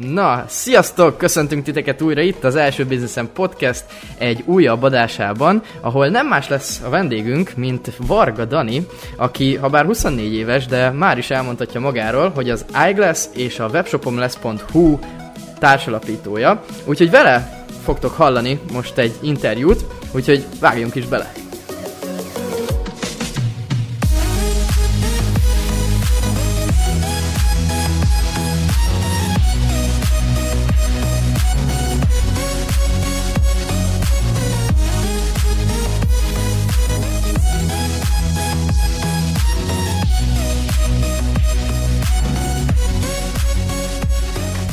Na, sziasztok! Köszöntünk titeket újra itt az első Businessen Podcast egy újabb adásában, ahol nem más lesz a vendégünk, mint Varga Dani, aki ha bár 24 éves, de már is elmondhatja magáról, hogy az iGlass és a webshopomless.hu társalapítója, úgyhogy vele fogtok hallani most egy interjút, úgyhogy vágjunk is bele!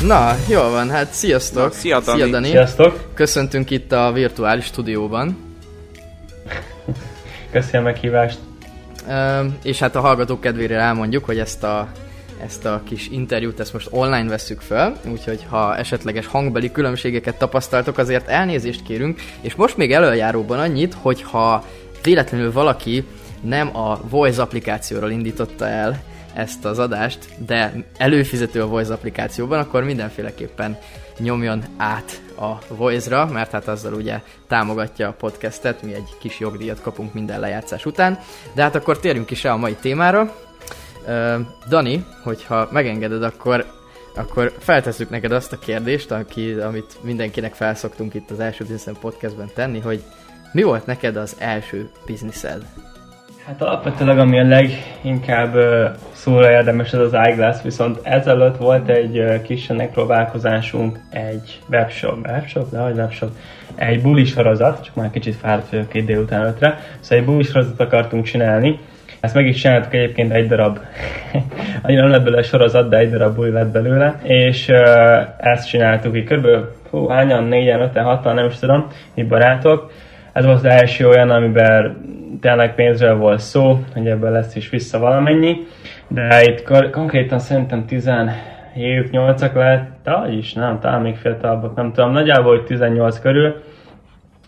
Na, jól van, hát sziasztok! Na, szia, Dani. szia Dani! Sziasztok! Köszöntünk itt a virtuális stúdióban. Köszönöm a meghívást. Uh, és hát a hallgatók kedvére elmondjuk, hogy ezt a, ezt a kis interjút ezt most online veszük fel, úgyhogy ha esetleges hangbeli különbségeket tapasztaltok, azért elnézést kérünk, és most még előjáróban annyit, hogy ha véletlenül valaki nem a Voice applikációról indította el ezt az adást, de előfizető a Voice applikációban, akkor mindenféleképpen nyomjon át a Voice-ra, mert hát azzal ugye támogatja a podcastet, mi egy kis jogdíjat kapunk minden lejátszás után. De hát akkor térjünk is el a mai témára. Dani, hogyha megengeded, akkor akkor feltesszük neked azt a kérdést, aki, amit mindenkinek felszoktunk itt az első Business podcastben tenni, hogy mi volt neked az első bizniszed? Hát alapvetőleg ami a leginkább szóra érdemes ez az iGlass, viszont ezelőtt volt egy uh, kis próbálkozásunk, egy webshop, webshop, de hogy webshop, egy buli sorozat, csak már kicsit fáradt vagyok két délután ötre, szóval egy buli sorozat akartunk csinálni, ezt meg is csináltuk egyébként egy darab, annyira nem lett belőle sorozat, de egy darab buli lett belőle, és ezt csináltuk így kb. Hú, hányan, négyen, öten, hatan, nem is tudom, mi barátok. Ez volt az első olyan, amiben tényleg pénzről volt szó, hogy ebből lesz is vissza valamennyi, de itt konkrétan szerintem 17-8-ak lehet, talán is, nem, talán még fiatalabbak, nem tudom, nagyjából hogy 18 körül,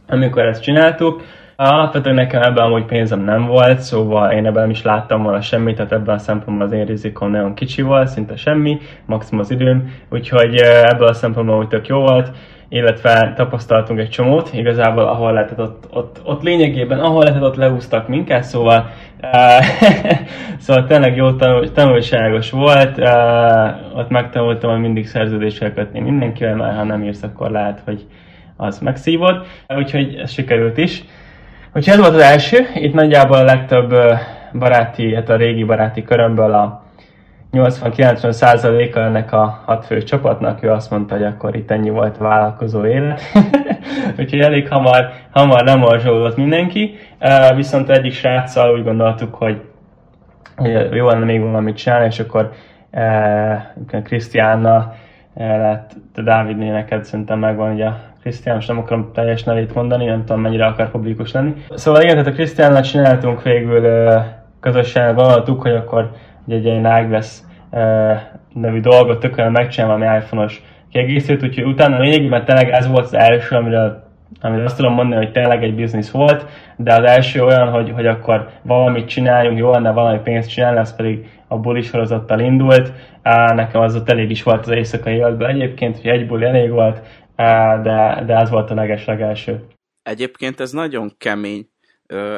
amikor ezt csináltuk. Alapvetően nekem ebben amúgy pénzem nem volt, szóval én ebben is láttam volna semmit, tehát ebben a szempontból az én rizikom nagyon kicsi volt, szinte semmi, maximum az időm, úgyhogy ebből a szempontból úgy tök jó volt illetve tapasztaltunk egy csomót, igazából ahol lehetett, ott, ott, ott lényegében, ahol lehetett, ott leúztak minket, szóval uh, szóval tényleg jó tanul, tanulságos volt, uh, ott megtanultam, hogy mindig szerződéssel kötni mindenkivel, mert ha nem írsz, akkor lehet, hogy az megszívod, úgyhogy ez sikerült is. Úgyhogy ez volt az első, itt nagyjából a legtöbb baráti, hát a régi baráti körömből a 80-90%-a ennek a hat fő csapatnak, ő azt mondta, hogy akkor itt ennyi volt a vállalkozó élet. Úgyhogy elég hamar, hamar nem morzsolódott mindenki. Viszont egyik sráccal úgy gondoltuk, hogy, jó lenne még valamit csinálni, és akkor uh, Krisztiánnal uh, lett, de Dávidnél neked szerintem megvan, ugye a Krisztián, most nem akarom teljes nevét mondani, nem tudom mennyire akar publikus lenni. Szóval igen, tehát a Krisztiánnal csináltunk végül közösen, gondoltuk, hogy akkor egy ilyen Agnes nevű dolgot tökéletesen megcsinálni valami iPhone-os kiegészítőt, úgyhogy utána lényegében tényleg ez volt az első, amiről amiről azt tudom mondani, hogy tényleg egy biznisz volt, de az első olyan, hogy, hogy akkor valamit csináljunk, jó lenne valami pénzt csinálni, az pedig a buli sorozattal indult. Nekem az ott elég is volt az éjszakai életben egyébként, hogy egy buli elég volt, de, de ez volt a leges legelső. Egyébként ez nagyon kemény.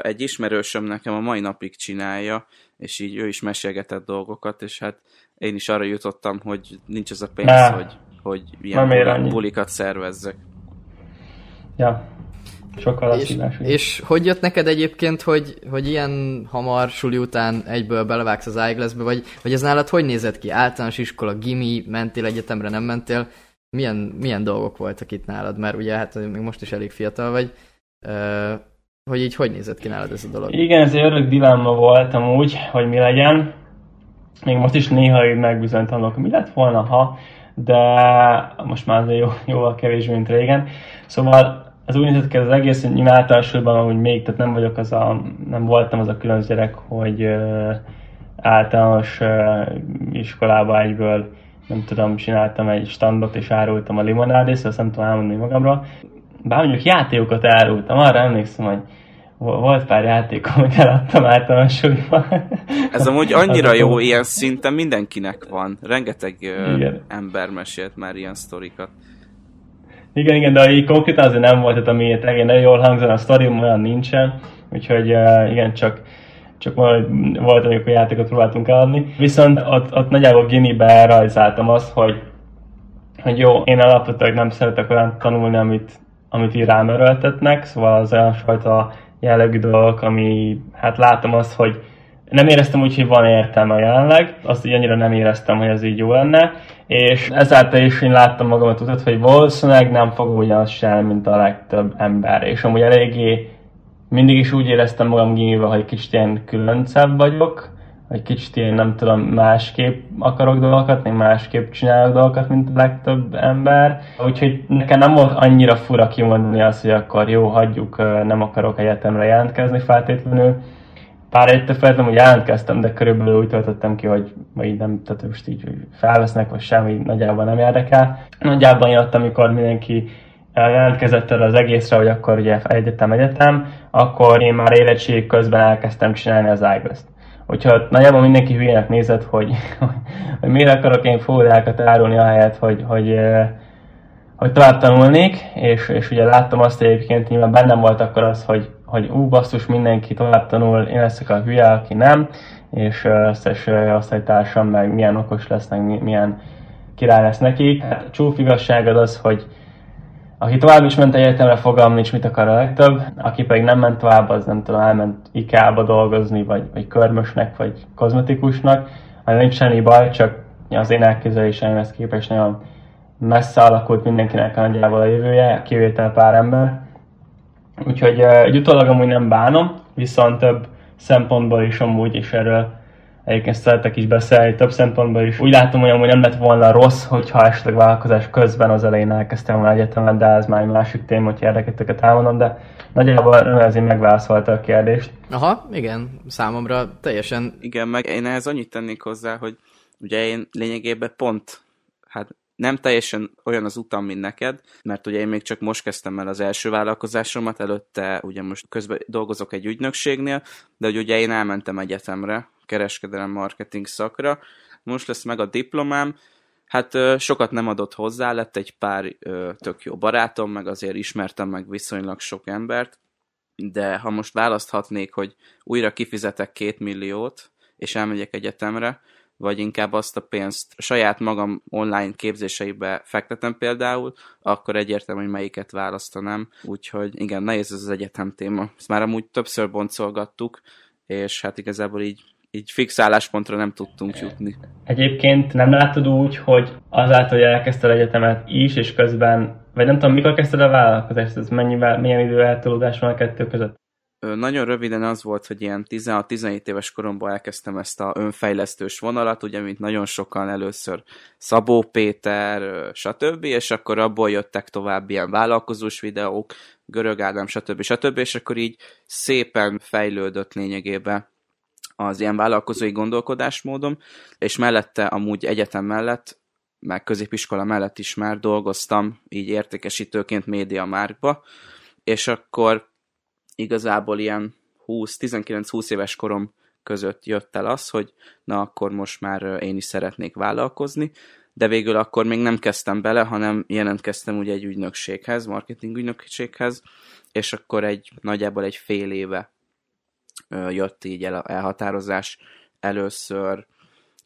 Egy ismerősöm nekem a mai napig csinálja, és így ő is mesélgetett dolgokat, és hát én is arra jutottam, hogy nincs az a pénz, ne. hogy, hogy ilyen bulikat szervezzek. Ja, sokkal és, és hogy jött neked egyébként, hogy, hogy ilyen hamar suli után egyből belevágsz az iGlass-be, vagy, vagy ez nálad hogy nézett ki? Általános iskola, gimi, mentél egyetemre, nem mentél? Milyen, milyen dolgok voltak itt nálad? Mert ugye hát még most is elég fiatal vagy. Uh, hogy így hogy nézett ki nálad ez a dolog? Igen, ez egy örök dilemma volt amúgy, hogy mi legyen. Még most is néha így megbizonytalanok, mi lett volna, ha, de most már azért jó, jóval kevésbé, mint régen. Szóval az úgy nézett ki az egész, hogy én általánosban hogy még, tehát nem vagyok az a, nem voltam az a különös gyerek, hogy uh, általános iskolába egyből nem tudom, csináltam egy standot és árultam a limonádét, szóval azt nem tudom elmondani magamról bár mondjuk játékokat árultam, arra emlékszem, hogy volt pár játék, amit eladtam általános suliban. Ez amúgy annyira jó ilyen szinten mindenkinek van. Rengeteg igen. ember mesélt már ilyen sztorikat. Igen, igen, de így konkrétan azért nem volt, tehát ami nagyon jól hangzana a sztori, olyan nincsen. Úgyhogy igen, csak csak volt, amikor játékot próbáltunk eladni. Viszont ott, ott nagyjából Gini-be rajzáltam azt, hogy, hogy jó, én alapvetően nem szeretek olyan tanulni, amit, amit így rám erőltetnek, szóval az olyan fajta jellegű dolgok, ami, hát látom azt, hogy nem éreztem úgy, hogy van értelme jelenleg, azt így annyira nem éreztem, hogy ez így jó lenne, és ezáltal is én láttam magamat utat, hogy valószínűleg nem fogom ugyanazt csinálni, mint a legtöbb ember, és amúgy eléggé mindig is úgy éreztem magam gimivel, hogy kicsit ilyen különcebb vagyok, hogy kicsit ilyen nem tudom, másképp akarok dolgokat, még másképp csinálok dolgokat, mint a legtöbb ember. Úgyhogy nekem nem volt annyira fura kimondani azt, hogy akkor jó, hagyjuk, nem akarok egyetemre jelentkezni feltétlenül. Pár egy feltem, hogy jelentkeztem, de körülbelül úgy töltöttem ki, hogy így nem, tehát most így felvesznek, vagy semmi, nagyjából nem érdekel. Nagyjából jött, amikor mindenki jelentkezett erre az egészre, hogy akkor ugye egyetem-egyetem, akkor én már érettség közben elkezdtem csinálni az iGlass-t. Úgyhogy nagyjából mindenki hülyének nézett, hogy, hogy miért akarok én fóliákat árulni ahelyett, hogy, hogy, hogy tovább tanulnék, és, és ugye láttam azt, egyébként nyilván bennem volt akkor az, hogy, hogy ú, basszus, mindenki tovább tanul, én leszek a hülye, aki nem, és összes osztálytársam meg milyen okos lesz, meg milyen király lesz nekik. Hát csúf igazságod az, hogy aki tovább is ment egyetemre, fogalm nincs, mit akar a legtöbb. Aki pedig nem ment tovább, az nem tudom, elment IKEA-ba dolgozni, vagy, vagy körmösnek, vagy kozmetikusnak. Hát nincs semmi baj, csak az én elképzeléseimhez képest nagyon messze alakult mindenkinek nagyjából a jövője, kivétel pár ember. Úgyhogy egy utólag amúgy nem bánom, viszont több szempontból is amúgy, és erről egyébként szeretek is beszélni több szempontból is. Úgy látom, hogy nem lett volna rossz, hogyha esetleg vállalkozás közben az elején elkezdtem volna egyetemet, de ez már egy másik téma, hogy érdeketeket elmondom, de nagyjából azért megválaszolta a kérdést. Aha, igen, számomra teljesen... Igen, meg én ehhez annyit tennék hozzá, hogy ugye én lényegében pont, hát nem teljesen olyan az utam, mint neked, mert ugye én még csak most kezdtem el az első vállalkozásomat, előtte ugye most közben dolgozok egy ügynökségnél, de ugye én elmentem egyetemre, kereskedelem marketing szakra. Most lesz meg a diplomám, hát sokat nem adott hozzá, lett egy pár tök jó barátom, meg azért ismertem meg viszonylag sok embert, de ha most választhatnék, hogy újra kifizetek két milliót, és elmegyek egyetemre, vagy inkább azt a pénzt saját magam online képzéseibe fektetem például, akkor egyértelmű, hogy melyiket választanám. Úgyhogy igen, nehéz ez az egyetem téma. Ezt már amúgy többször boncolgattuk, és hát igazából így így fix álláspontra nem tudtunk jutni. Egyébként nem látod úgy, hogy azáltal, hogy elkezdted egyetemet is, és közben, vagy nem tudom, mikor kezdted a vállalkozást, ez mennyivel, milyen idő eltolódás van a kettő között? Nagyon röviden az volt, hogy ilyen 16-17 éves koromban elkezdtem ezt a önfejlesztős vonalat, ugye, mint nagyon sokan először Szabó Péter, stb., és akkor abból jöttek tovább ilyen vállalkozós videók, Görög Ádám, stb. stb., és akkor így szépen fejlődött lényegében az ilyen vállalkozói gondolkodásmódom, és mellette amúgy egyetem mellett, meg középiskola mellett is már dolgoztam így értékesítőként média márkba, és akkor igazából ilyen 20, 19-20 éves korom között jött el az, hogy na akkor most már én is szeretnék vállalkozni, de végül akkor még nem kezdtem bele, hanem jelentkeztem ugye egy ügynökséghez, marketing ügynökséghez, és akkor egy nagyjából egy fél éve jött így el elhatározás. Először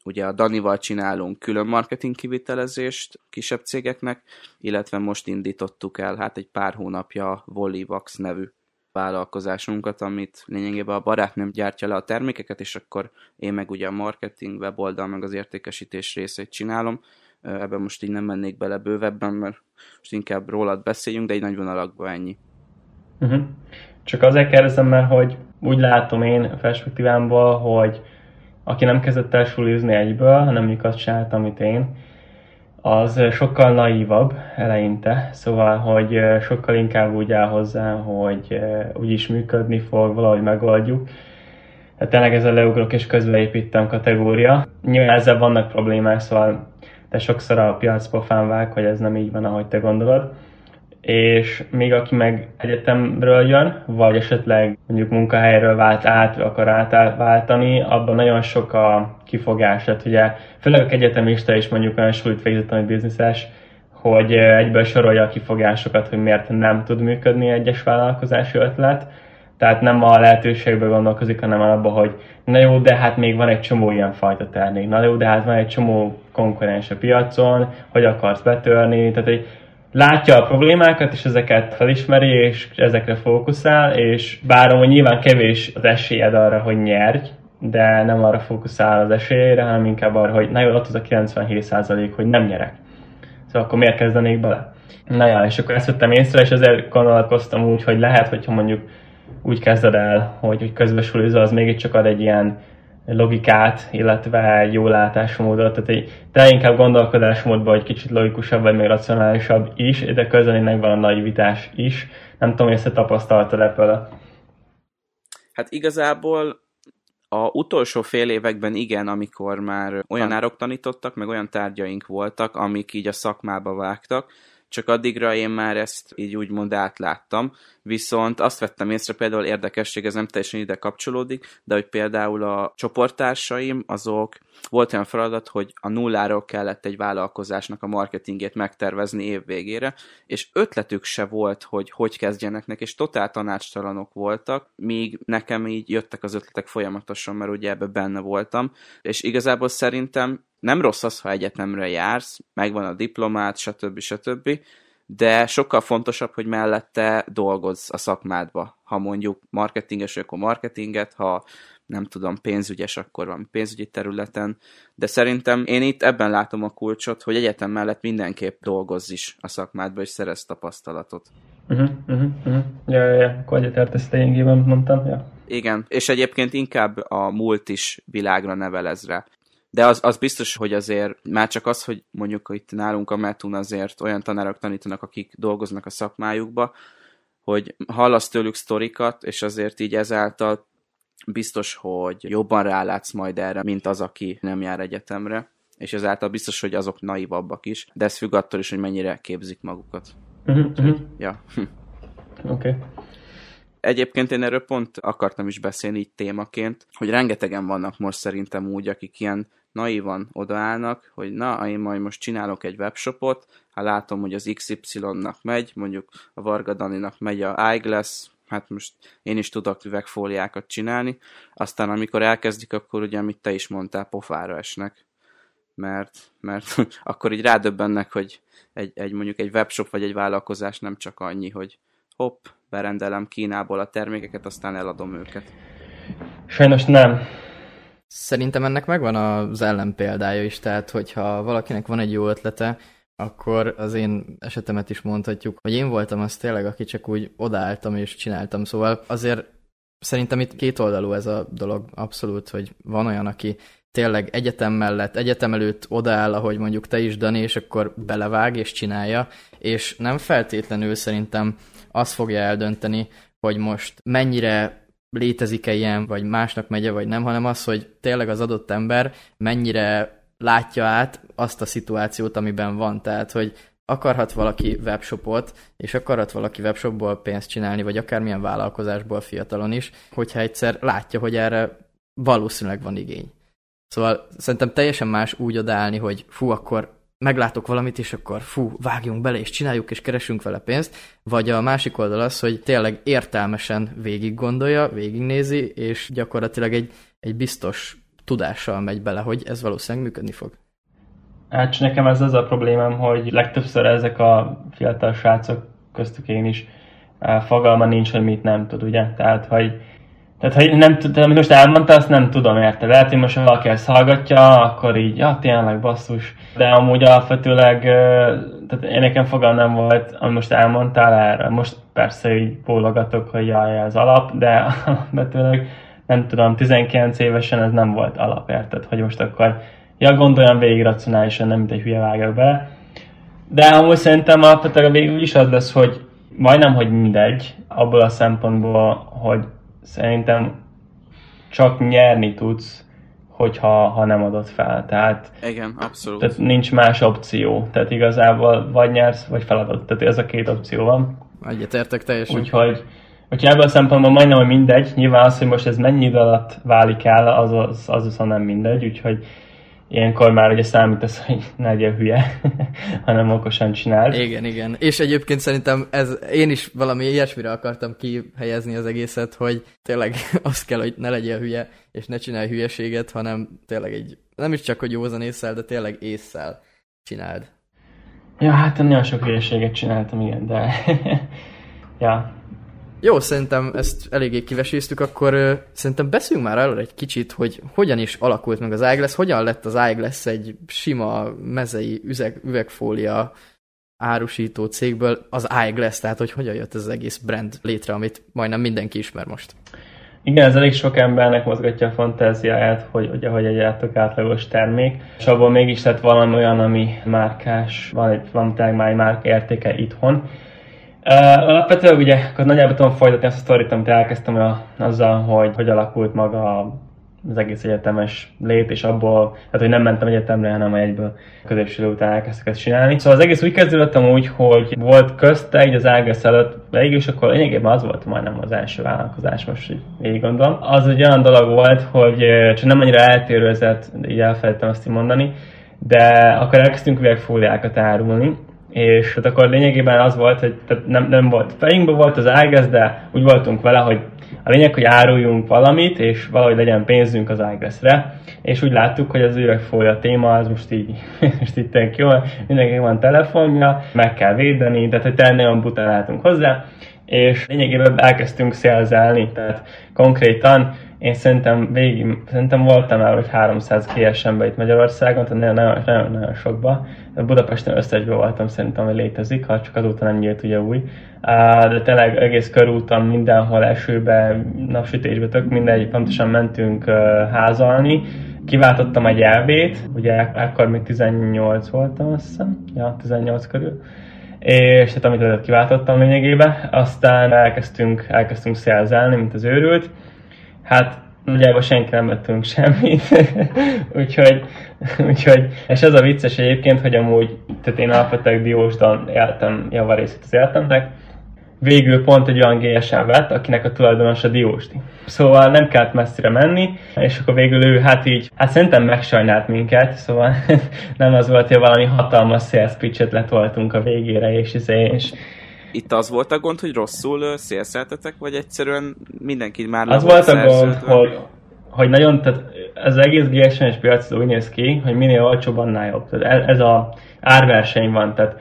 ugye a Danival csinálunk külön marketing kivitelezést kisebb cégeknek, illetve most indítottuk el hát egy pár hónapja a Volivax nevű vállalkozásunkat, amit lényegében a barátnőm gyártja le a termékeket, és akkor én meg ugye a marketing, weboldal, meg az értékesítés részét csinálom. Ebben most így nem mennék bele bővebben, mert most inkább rólad beszéljünk, de egy nagy vonalakban ennyi. Uh-huh. Csak azért kérdezem, mert hogy úgy látom én perspektívámból, hogy aki nem kezdett el sulizni egyből, hanem mondjuk azt csinált, amit én, az sokkal naívabb eleinte, szóval, hogy sokkal inkább úgy áll hozzá, hogy úgyis működni fog, valahogy megoldjuk. Hát tényleg ez a leugrok és közbeépítem kategória. Nyilván ezzel vannak problémák, szóval te sokszor a piac pofán vág, hogy ez nem így van, ahogy te gondolod és még aki meg egyetemről jön, vagy esetleg mondjuk munkahelyről vált át, akar átváltani, abban nagyon sok a kifogás. Tehát ugye főleg a egyetemista is mondjuk olyan súlyt végzett, ami bizniszes, hogy egyből sorolja a kifogásokat, hogy miért nem tud működni egyes vállalkozási ötlet. Tehát nem a lehetőségbe gondolkozik, hanem abban, hogy na jó, de hát még van egy csomó ilyen fajta termék. Na jó, de hát van egy csomó konkurens a piacon, hogy akarsz betörni. Tehát egy látja a problémákat, és ezeket felismeri, és ezekre fókuszál, és bár hogy nyilván kevés az esélyed arra, hogy nyerj, de nem arra fókuszál az esélyére, hanem inkább arra, hogy na jó, ott az a 97% hogy nem nyerek. Szóval akkor miért kezdenék bele? Na ja, és akkor ezt vettem észre, és ezért gondolkoztam úgy, hogy lehet, hogyha mondjuk úgy kezded el, hogy, hogy közbesülőző, az mégiscsak ad egy ilyen logikát, illetve jó látásmódot, tehát egy, te inkább gondolkodásmódban egy kicsit logikusabb, vagy még racionálisabb is, de közben van a naivitás is. Nem tudom, hogy ezt tapasztaltad ebből. Hát igazából a utolsó fél években igen, amikor már olyan árok tanítottak, meg olyan tárgyaink voltak, amik így a szakmába vágtak, csak addigra én már ezt így úgymond átláttam, viszont azt vettem észre, például érdekesség, ez nem teljesen ide kapcsolódik, de hogy például a csoporttársaim, azok volt olyan feladat, hogy a nulláról kellett egy vállalkozásnak a marketingét megtervezni év végére, és ötletük se volt, hogy hogy kezdjenek neki, és totál tanácstalanok voltak, míg nekem így jöttek az ötletek folyamatosan, mert ugye ebbe benne voltam, és igazából szerintem nem rossz az, ha egyetemre jársz, megvan a diplomát, stb. stb., de sokkal fontosabb, hogy mellette dolgozz a szakmádba. Ha mondjuk marketinges, akkor marketinget, ha nem tudom, pénzügyes, akkor van pénzügyi területen, de szerintem én itt ebben látom a kulcsot, hogy egyetem mellett mindenképp dolgozz is a szakmádba, és szerez tapasztalatot. Uh-huh, uh-huh, uh-huh. Ja, ja, ja, akkor egyetértesz lényegében, mondtam, ja. Igen, és egyébként inkább a múlt is világra nevelez rá. De az, az biztos, hogy azért már csak az, hogy mondjuk itt nálunk a Metun azért olyan tanárok tanítanak, akik dolgoznak a szakmájukba, hogy hallasz tőlük sztorikat, és azért így ezáltal biztos, hogy jobban rálátsz majd erre, mint az, aki nem jár egyetemre, és ezáltal biztos, hogy azok naivabbak is, de ez függ attól is, hogy mennyire képzik magukat. Uh-huh, Ja. Oké. Okay. Egyébként én erről pont akartam is beszélni így témaként, hogy rengetegen vannak most szerintem úgy, akik ilyen naivan odaállnak, hogy na, én majd most csinálok egy webshopot, ha látom, hogy az XY-nak megy, mondjuk a Varga Daninak megy a iGlass, hát most én is tudok üvegfóliákat csinálni, aztán amikor elkezdik, akkor ugye, amit te is mondtál, pofára esnek. Mert, mert akkor így rádöbbennek, hogy egy, egy mondjuk egy webshop vagy egy vállalkozás nem csak annyi, hogy hopp, berendelem Kínából a termékeket, aztán eladom őket. Sajnos nem. Szerintem ennek megvan az ellenpéldája is, tehát hogyha valakinek van egy jó ötlete, akkor az én esetemet is mondhatjuk, hogy én voltam az tényleg, aki csak úgy odaálltam és csináltam, szóval azért szerintem itt kétoldalú ez a dolog abszolút, hogy van olyan, aki tényleg egyetem mellett, egyetem előtt odaáll, ahogy mondjuk te is, Dani, és akkor belevág és csinálja, és nem feltétlenül szerintem azt fogja eldönteni, hogy most mennyire létezik-e ilyen, vagy másnak megye, vagy nem, hanem az, hogy tényleg az adott ember mennyire látja át azt a szituációt, amiben van. Tehát, hogy akarhat valaki webshopot, és akarhat valaki webshopból pénzt csinálni, vagy akármilyen vállalkozásból fiatalon is, hogyha egyszer látja, hogy erre valószínűleg van igény. Szóval szerintem teljesen más úgy odaállni, hogy fú, akkor meglátok valamit, és akkor fú, vágjunk bele, és csináljuk, és keresünk vele pénzt, vagy a másik oldal az, hogy tényleg értelmesen végig gondolja, végignézi, és gyakorlatilag egy, egy biztos tudással megy bele, hogy ez valószínűleg működni fog. Hát nekem ez az a problémám, hogy legtöbbször ezek a fiatal srácok, köztük én is, fogalma nincs, hogy mit nem tud, ugye? Tehát, hogy tehát, ha nem tudom, amit most elmondta, azt nem tudom, érte. Lehet, hogy most valaki ezt hallgatja, akkor így, ja, tényleg basszus. De amúgy alapvetőleg, tehát én nekem fogal nem volt, amit most elmondtál erre. Most persze így bólogatok, hogy jaj, ez alap, de alapvetőleg nem tudom, 19 évesen ez nem volt alap, érted? Hogy most akkor, ja, gondoljam végig racionálisan, nem mint egy hülye vágok be. De amúgy szerintem alapvetően végül is az lesz, hogy majdnem, hogy mindegy, abból a szempontból, hogy szerintem csak nyerni tudsz, hogyha ha nem adod fel. Tehát, Igen, abszolút. Tehát nincs más opció. Tehát igazából vagy nyersz, vagy feladod. Tehát ez a két opció van. Egyetértek teljesen. Úgyhogy, úgyhogy ebből a szempontból majdnem, hogy mindegy. Nyilván az, hogy most ez mennyi idő alatt válik el, az, az, az viszont nem mindegy. Úgyhogy ilyenkor már ugye számít az, hogy ne legyél hülye, hanem okosan csináld. Igen, igen. És egyébként szerintem ez, én is valami ilyesmire akartam kihelyezni az egészet, hogy tényleg az kell, hogy ne legyél hülye, és ne csinálj hülyeséget, hanem tényleg egy, nem is csak, hogy józan észsel, de tényleg észsel csináld. Ja, hát nagyon sok hülyeséget csináltam, igen, de ja, jó, szerintem ezt eléggé kiveséztük, akkor szerintem beszéljünk már arról egy kicsit, hogy hogyan is alakult meg az iGlass, hogyan lett az iGlass egy sima mezei üzeg, üvegfólia árusító cégből az iGlass, tehát hogy hogyan jött ez az egész brand létre, amit majdnem mindenki ismer most. Igen, ez elég sok embernek mozgatja a fantáziáját, hogy, hogy ahogy egy átlagos termék, és abból mégis lett valami olyan, ami márkás, van egy, van egy márk értéke itthon, Uh, alapvetően ugye akkor nagyjából tudom folytatni azt a sztorit, amit elkezdtem a, azzal, hogy hogy alakult maga az egész egyetemes lét, és abból, tehát hogy nem mentem egyetemre, hanem egyből középső után elkezdtek ezt csinálni. Szóval az egész úgy kezdődött úgy, hogy volt közte így az Ágres előtt végül, és akkor lényegében az volt majdnem az első vállalkozás, most így végig gondolom. Az egy olyan dolog volt, hogy csak nem annyira eltérő ezért, így elfelejtem azt így mondani, de akkor elkezdtünk üvegfóliákat árulni, és hát akkor lényegében az volt, hogy tehát nem, nem volt fejünkben volt az ágaz, de úgy voltunk vele, hogy a lényeg, hogy áruljunk valamit, és valahogy legyen pénzünk az ágazre, és úgy láttuk, hogy az üvegfólia téma az most így, most itt jó, mindenki van telefonja, meg kell védeni, tehát hogy tényleg nagyon bután hozzá, és lényegében elkezdtünk szélzelni, tehát konkrétan én szerintem végig, szerintem voltam már, hogy 300 GSM-be itt Magyarországon, tehát nagyon, nagyon, nagyon, nagyon sokba. Budapesten összesbe voltam szerintem, hogy létezik, ha csak azóta nem nyílt ugye új. De tényleg egész körúton mindenhol esőbe, napsütésbe, tök mindegy, pontosan mentünk házalni. Kiváltottam egy elvét, ugye akkor még 18 voltam, azt hiszem, ja, 18 körül és hát amit kiváltottam lényegében, aztán elkezdtünk, elkezdtünk szerzelni, mint az őrült, Hát nagyjából senki nem vettünk semmit, úgyhogy, úgyhogy, és ez a vicces egyébként, hogy amúgy, tehát én alapvetően diósdan éltem javarészét az életemnek, végül pont egy olyan GSM vett, akinek a tulajdonos a Diósdi. Szóval nem kellett messzire menni, és akkor végül ő hát így, hát szerintem megsajnált minket, szóval nem az volt, hogy valami hatalmas sales pitchet letoltunk a végére, és, izé, és itt az volt a gond, hogy rosszul szélszeltetek, vagy egyszerűen mindenki már Az volt a gond, hogy, hogy nagyon, tehát ez az egész GSM-es piac úgy néz ki, hogy minél olcsóbb, annál jobb. Tehát ez a árverseny van, tehát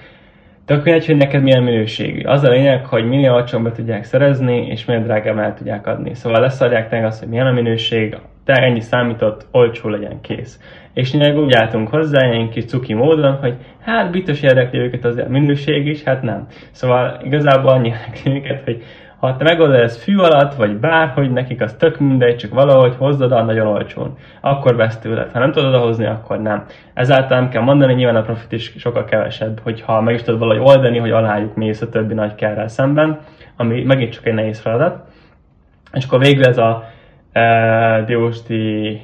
tök mindegy, hogy neked milyen minőségű. Az a lényeg, hogy minél olcsóbb tudják szerezni, és minél drágább el tudják adni. Szóval leszarják neked azt, hogy milyen a minőség, te ennyi számított, olcsó legyen kész. És mi úgy álltunk hozzá, ilyen kis cuki módon, hogy hát biztos érdekli őket az a minőség is, hát nem. Szóval igazából annyi őket, hogy ha te megoldod ezt fű alatt, vagy bárhogy, nekik az tök mindegy, csak valahogy hozzad a nagyon olcsón. Akkor vesz tőled. Ha nem tudod hozni, akkor nem. Ezáltal nem kell mondani, nyilván a profit is sokkal kevesebb, hogyha meg is tudod valahogy oldani, hogy alájuk mész a többi nagy kerrel szemben, ami megint csak egy nehéz feladat. És akkor végül ez a e, Diósti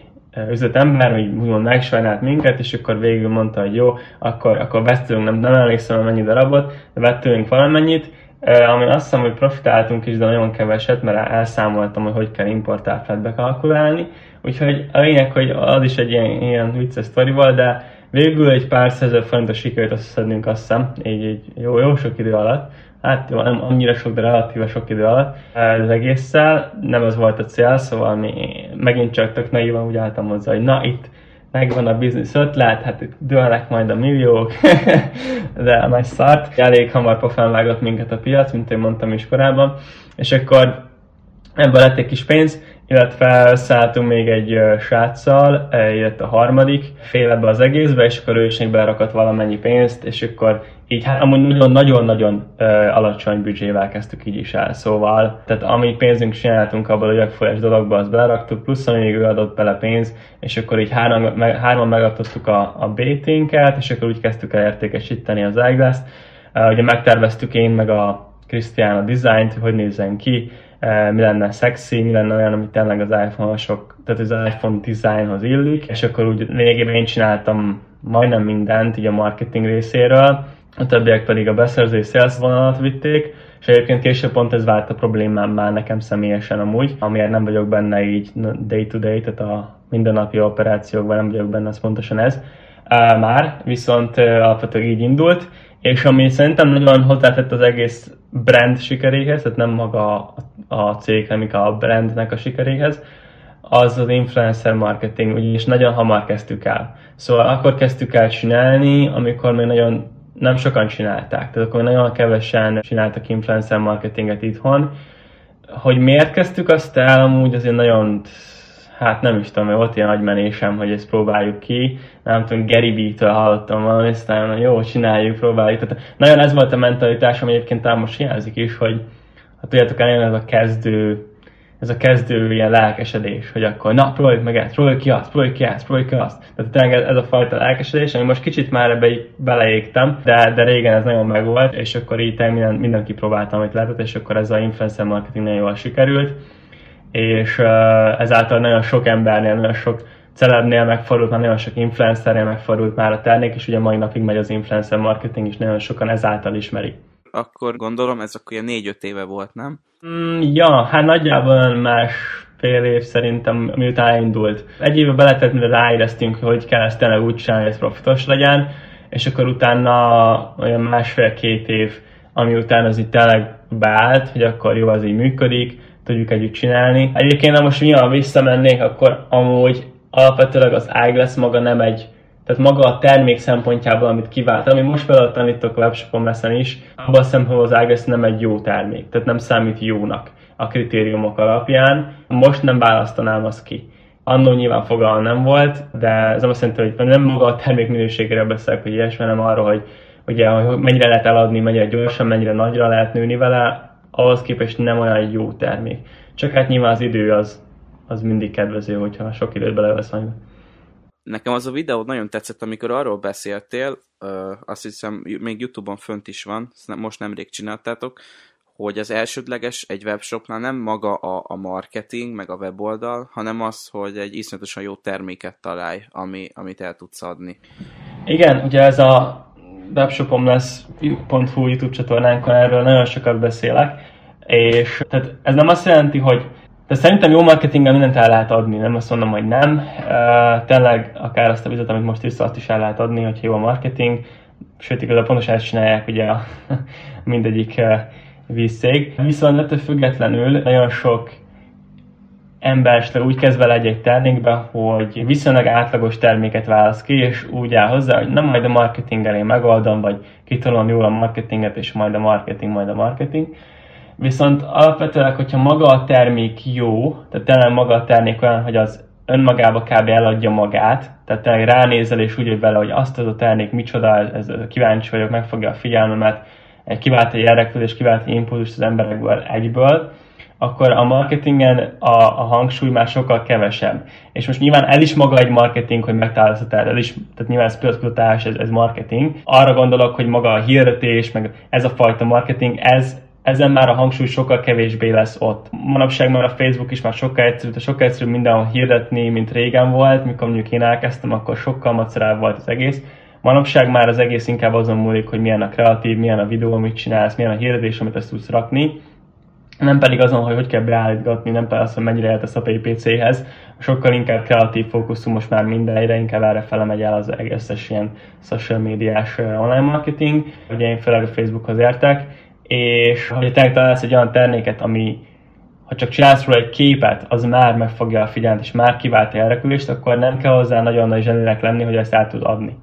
üzletember, hogy úgymond megsajnált minket, és akkor végül mondta, hogy jó, akkor, akkor vesztünk, nem, nem emlékszem, mennyi darabot, de vettünk valamennyit, ami azt hiszem, hogy profitáltunk is, de nagyon keveset, mert elszámoltam, hogy hogy kell importáfát bekalkulálni. Úgyhogy a lényeg, hogy az is egy ilyen, ilyen vicces sztori volt, de végül egy pár százezer forintos sikerült összeszednünk, azt hiszem, így, így jó, jó sok idő alatt hát jó, nem annyira sok, de relatíve sok idő alatt az egésszel, nem az volt a cél, szóval mi megint csak tök naívan úgy álltam hozzá, hogy na itt megvan a biznisz ötlet, hát itt dőlnek majd a milliók, de nagy szart. Elég hamar pofán vágott minket a piac, mint én mondtam is korábban, és akkor ebből lett egy kis pénz, illetve szálltunk még egy sráccal, jött a harmadik fél ebbe az egészbe, és akkor ő is még berakott valamennyi pénzt, és akkor így hát amúgy nagyon-nagyon-nagyon alacsony büdzsével kezdtük így is el, szóval, tehát ami pénzünk csináltunk abból a jögfolyás dologba, azt beraktuk, plusz amíg ő adott bele pénz, és akkor így három, meg, hárman megadottuk a, a BT-nket, és akkor úgy kezdtük el értékesíteni az eyeglass Uh, ugye megterveztük én meg a Krisztián a dizájnt, hogy nézzen ki, mi lenne szexi, mi lenne olyan, ami tényleg az iPhone-osok, tehát az iPhone designhoz illik, és akkor úgy lényegében én csináltam majdnem mindent így a marketing részéről, a többiek pedig a beszerző sales vonalat vitték, és egyébként később pont ez vált a problémám már nekem személyesen amúgy, amiért nem vagyok benne így day to day, tehát a mindennapi operációkban nem vagyok benne, az pontosan ez. Uh, már, viszont uh, alapvetően így indult, és ami szerintem nagyon hozzátett az egész brand sikeréhez, tehát nem maga a, cég, hanem a brandnek a sikeréhez, az az influencer marketing, ugyanis nagyon hamar kezdtük el. Szóval akkor kezdtük el csinálni, amikor még nagyon nem sokan csinálták, tehát akkor nagyon kevesen csináltak influencer marketinget itthon. Hogy miért kezdtük azt el, amúgy azért nagyon hát nem is tudom, mert volt ilyen agymenésem, hogy ezt próbáljuk ki. Nem tudom, Gary B-től hallottam valami, aztán jó, csináljuk, próbáljuk. Tehát nagyon ez volt a mentalitás, ami egyébként talán most hiányzik is, hogy hát tudjátok, eljön ez a kezdő ez a kezdő ilyen lelkesedés, hogy akkor na, próbáljuk meg ezt, próbáljuk ki azt, próbáljuk ki ezt, próbáljuk ki azt. Tehát tényleg ez a fajta lelkesedés, ami most kicsit már ebbe beleégtem, de, de régen ez nagyon megvolt, és akkor így minden, minden kipróbáltam, amit lehetett, és akkor ez a influencer marketing nagyon jól sikerült, és ezáltal nagyon sok embernél, nagyon sok celebnél megfordult, már nagyon sok influencernél megfordult már a termék, és ugye mai napig megy az influencer marketing, és nagyon sokan ezáltal ismerik akkor gondolom ez akkor ilyen négy-öt éve volt, nem? Mm, ja, hát nagyjából más fél év szerintem, miután elindult. Egy éve beletett, mire ráéreztünk, hogy kell ezt tényleg úgy csinálni, hogy ez profitos legyen, és akkor utána olyan másfél-két év, ami után az itt tényleg beállt, hogy akkor jó, az így működik, tudjuk együtt csinálni. Egyébként, ha most nyilván visszamennék, akkor amúgy alapvetőleg az iGlass maga nem egy tehát maga a termék szempontjából, amit kivált, ami most például tanítok webshopon meszen is, abban a szempontból az iGlass nem egy jó termék, tehát nem számít jónak a kritériumok alapján. Most nem választanám azt ki. Annó nyilván fogalma nem volt, de ez azt jelenti, hogy nem maga a termék minőségére beszélek, hogy ilyesmi, hanem arról, hogy ugye, hogy mennyire lehet eladni, mennyire gyorsan, mennyire nagyra lehet nőni vele, ahhoz képest nem olyan jó termék. Csak hát nyilván az idő az, az mindig kedvező, hogyha sok időt belevesz majd. Nekem az a videó nagyon tetszett, amikor arról beszéltél, azt hiszem még Youtube-on fönt is van, most nemrég csináltátok, hogy az elsődleges egy webshopnál nem maga a, a marketing, meg a weboldal, hanem az, hogy egy iszonyatosan jó terméket találj, ami, amit el tudsz adni. Igen, ugye ez a webshopom lesz .hu YouTube csatornánkon, erről nagyon sokat beszélek, és tehát ez nem azt jelenti, hogy de szerintem jó marketinggel mindent el lehet adni, nem azt mondom, hogy nem. Uh, tényleg akár azt a vizet, amit most vissza, azt is el lehet adni, hogy jó a marketing. Sőt, igazából pontosan ezt csinálják ugye a mindegyik uh, vízcég. Viszont ettől függetlenül nagyon sok ember úgy kezd vele egy-egy termékbe, hogy viszonylag átlagos terméket válasz ki, és úgy áll hozzá, hogy nem majd a marketinggel én megoldom, vagy kitolom jól a marketinget, és majd a marketing, majd a marketing, Viszont alapvetően, hogyha maga a termék jó, tehát tényleg maga a termék olyan, hogy az önmagába kb. eladja magát, tehát tényleg ránézel és úgy vagy vele, hogy azt az a termék micsoda, ez, kíváncsi vagyok, megfogja a figyelmemet, kivált egy érdeklődés, kivált egy impulzust az emberekből egyből, akkor a marketingen a, a hangsúly már sokkal kevesebb. És most nyilván el is maga egy marketing, hogy megtalálsz a terület, is, tehát nyilván ez piackutatás, ez, ez marketing. Arra gondolok, hogy maga a hirdetés, meg ez a fajta marketing, ez ezen már a hangsúly sokkal kevésbé lesz ott. Manapság már a Facebook is már sokkal egyszerűbb, sokkal egyszerűbb mindenhol hirdetni, mint régen volt, mikor mondjuk én elkezdtem, akkor sokkal macerább volt az egész. Manapság már az egész inkább azon múlik, hogy milyen a kreatív, milyen a videó, amit csinálsz, milyen a hirdetés, amit ezt tudsz rakni. Nem pedig azon, hogy hogy kell beállítgatni, nem pedig az, hogy mennyire eltesz a PPC-hez. Sokkal inkább kreatív fókuszú most már minden, egyre inkább erre fele megy el az összes ilyen social médiás online marketing. Ugye én főleg a Facebookhoz értek, és hogy te találsz egy olyan terméket, ami ha csak csinálsz róla egy képet, az már megfogja a figyelmet, és már kivált a elrekülést, akkor nem kell hozzá nagyon nagy zseninek lenni, hogy ezt el tud adni.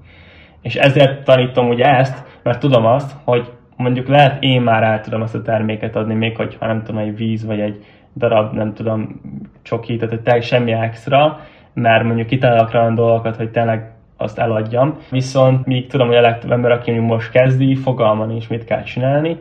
És ezért tanítom ugye ezt, mert tudom azt, hogy mondjuk lehet én már el tudom azt a terméket adni, még hogyha nem tudom, egy víz, vagy egy darab, nem tudom, csoki, tehát hogy semmi extra, mert mondjuk kitalálok olyan dolgokat, hogy tényleg azt eladjam. Viszont még tudom, hogy a legtöbb ember, aki most kezdi, fogalma nincs, mit kell csinálni,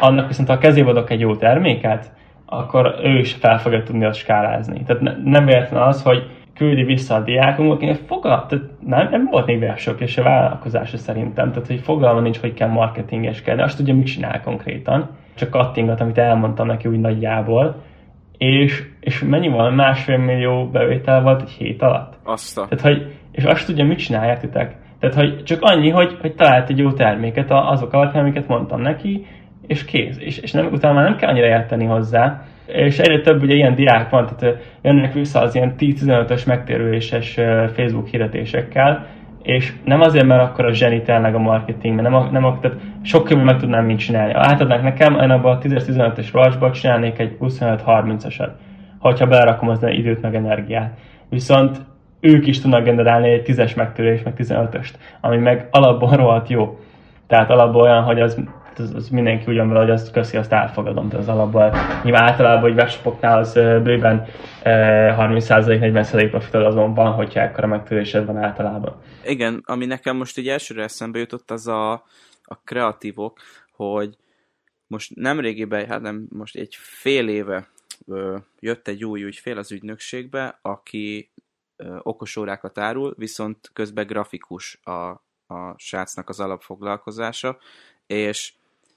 annak viszont ha a kezébe adok egy jó terméket, akkor ő is fel fogja tudni azt skálázni. Tehát ne, nem véletlen az, hogy küldi vissza a diákunknak, akinek fogal, tehát nem, nem volt még webshop és a vállalkozása szerintem, tehát hogy fogalma nincs, hogy kell marketingeskedni, azt tudja, mit csinál konkrétan. csak kattingat, amit elmondtam neki úgy nagyjából, és, és mennyi van? Másfél millió bevétel volt egy hét alatt? Azt a... Tehát, hogy, és azt tudja, mit csináljátok. Tehát, hogy csak annyi, hogy, hogy talált egy jó terméket azok alapján, amiket mondtam neki, és kész. És, és nem, utána már nem kell annyira érteni hozzá. És egyre több ugye ilyen diák van, tehát jönnek vissza az ilyen 10-15-ös megtérüléses Facebook hirdetésekkel, és nem azért, mert akkor a zseni tényleg a marketing, mert nem, nem tehát sokkal meg tudnám mit csinálni. Átadnák nekem, én abban a 10-15-ös rushba csinálnék egy 25-30-asat, hogyha belerakom az időt meg energiát. Viszont ők is tudnak generálni egy 10-es megtörés, meg 15-öst, ami meg alapból rohadt jó. Tehát alapból olyan, hogy az az, az mindenki ugyan vele, hogy azt köszi, azt elfogadom, de az alapból nyilván általában, hogy webshopoknál az bőven 30%-40% profitod azon van, hogyha ekkora megtörésed van általában. Igen, ami nekem most így elsőre eszembe jutott, az a, a kreatívok, hogy most nem régiben, hát nem, most egy fél éve ö, jött egy új ügyfél az ügynökségbe, aki ö, okos órákat árul, viszont közben grafikus a, a srácnak az alapfoglalkozása, és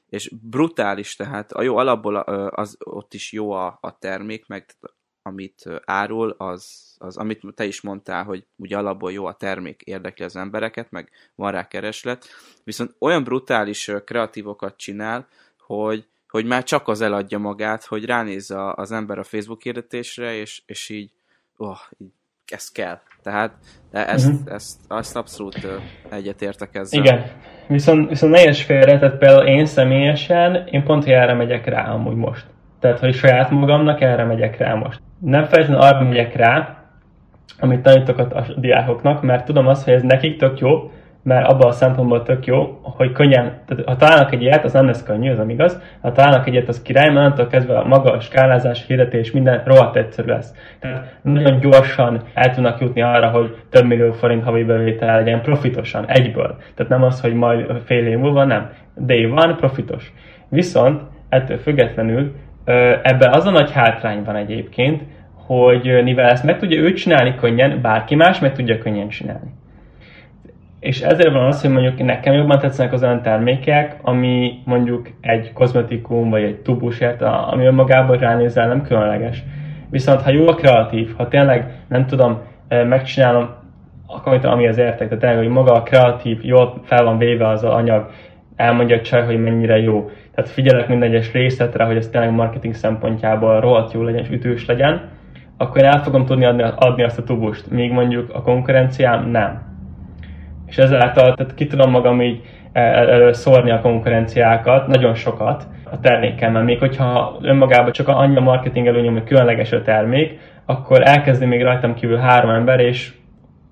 és brutális, tehát a jó alapból az, ott is jó a, a termék, meg amit árul, az, az, amit te is mondtál, hogy ugye alapból jó a termék, érdekli az embereket, meg van rá kereslet, viszont olyan brutális kreatívokat csinál, hogy, hogy már csak az eladja magát, hogy ránéz a, az ember a Facebook hirdetésre, és, és így, oh, így ez kell. Tehát ezt, uh-huh. ezt, ezt abszolút egyetértek ezzel. Igen, viszont, viszont ne érts félre, tehát például én személyesen, én pont, erre megyek rá amúgy most. Tehát, hogy saját magamnak erre megyek rá most. Nem feltétlenül arra megyek rá, amit tanítok a, a diákoknak, mert tudom azt, hogy ez nekik tök jó, mert abban a szempontból tök jó, hogy könnyen, tehát ha találnak egy ilyet, az nem lesz könnyű, az nem igaz, ha találnak egy ilyet, az király, mert attól kezdve a maga a skálázás, hirdetés, minden rohadt egyszerű lesz. Tehát nagyon gyorsan el tudnak jutni arra, hogy több millió forint havi bevétel legyen profitosan, egyből. Tehát nem az, hogy majd fél év múlva, nem. Day van, profitos. Viszont ettől függetlenül ebben az a nagy hátrány van egyébként, hogy mivel ezt meg tudja ő csinálni könnyen, bárki más meg tudja könnyen csinálni. És ezért van az, hogy mondjuk nekem jobban tetszenek az olyan termékek, ami mondjuk egy kozmetikum vagy egy tubusért, ami önmagában ránézel nem különleges. Viszont ha jó a kreatív, ha tényleg nem tudom, megcsinálom, akkor ami az értek, tehát tényleg, hogy maga a kreatív, jól fel van véve az anyag, elmondja a csaj, hogy mennyire jó. Tehát figyelek minden egyes részletre, hogy ez tényleg marketing szempontjából rohadt jó legyen és ütős legyen, akkor el fogom tudni adni, adni azt a tubust, míg mondjuk a konkurenciám nem és ezáltal tehát ki tudom magam így e, szórni a konkurenciákat, nagyon sokat a termékemmel. Még hogyha önmagában csak annyi a marketing előnyöm, hogy különleges a termék, akkor elkezdi még rajtam kívül három ember, és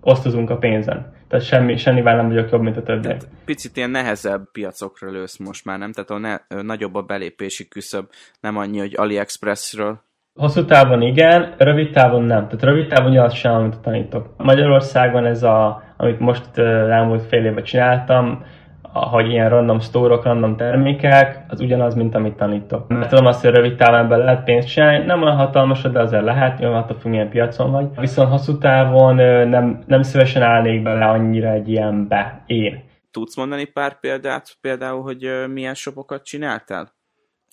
osztozunk a pénzen. Tehát semmi, semmivel nem vagyok jobb, mint a többiek. Picit ilyen nehezebb piacokra lősz most már, nem? Tehát a ne, nagyobb a belépési küszöb, nem annyi, hogy AliExpressről. Hosszú távon igen, rövid távon nem. Tehát rövid távon azt sem, amit tanítok. Magyarországon ez a amit most elmúlt fél évben csináltam, hogy ilyen random store random termékek, az ugyanaz, mint amit tanítok. Mert tudom azt, hogy rövid távon be lehet pénzt csinálni, nem olyan hatalmas, de azért lehet, jó, attól függ, milyen piacon vagy. Viszont hosszú távon nem, nem szívesen állnék bele annyira egy ilyenbe én. Tudsz mondani pár példát, például, hogy milyen shopokat csináltál?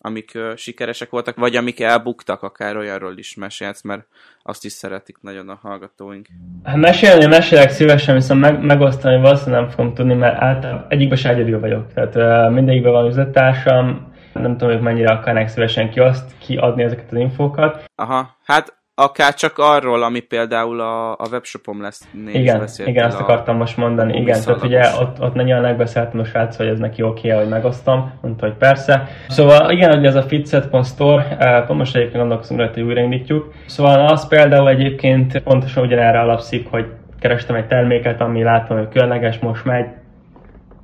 Amik uh, sikeresek voltak, vagy amik elbuktak, akár olyanról is mesélsz, mert azt is szeretik nagyon a hallgatóink. Hát mesélni, mesélek szívesen, viszont meg, megosztani valószínűleg nem fogom tudni, mert általában egyikben se egyedül vagyok. Tehát uh, mindegyikben van üzlettársam, nem tudom, hogy mennyire akarnák szívesen kioszt, kiadni ezeket az infókat. Aha, hát akár csak arról, ami például a, a webshopom lesz. Igen, igen, ezt akartam most mondani. Igen, tehát ugye ott, ott nagyon megbeszéltem a srác, hogy ez neki oké, okay, hogy megosztom, mondta, hogy persze. Szóval igen, hogy ez a fitset.store, eh, most egyébként gondolkozunk rajta, hogy újraindítjuk. Szóval az például egyébként pontosan ugyanerre alapszik, hogy kerestem egy terméket, ami látom, hogy különleges, most megy,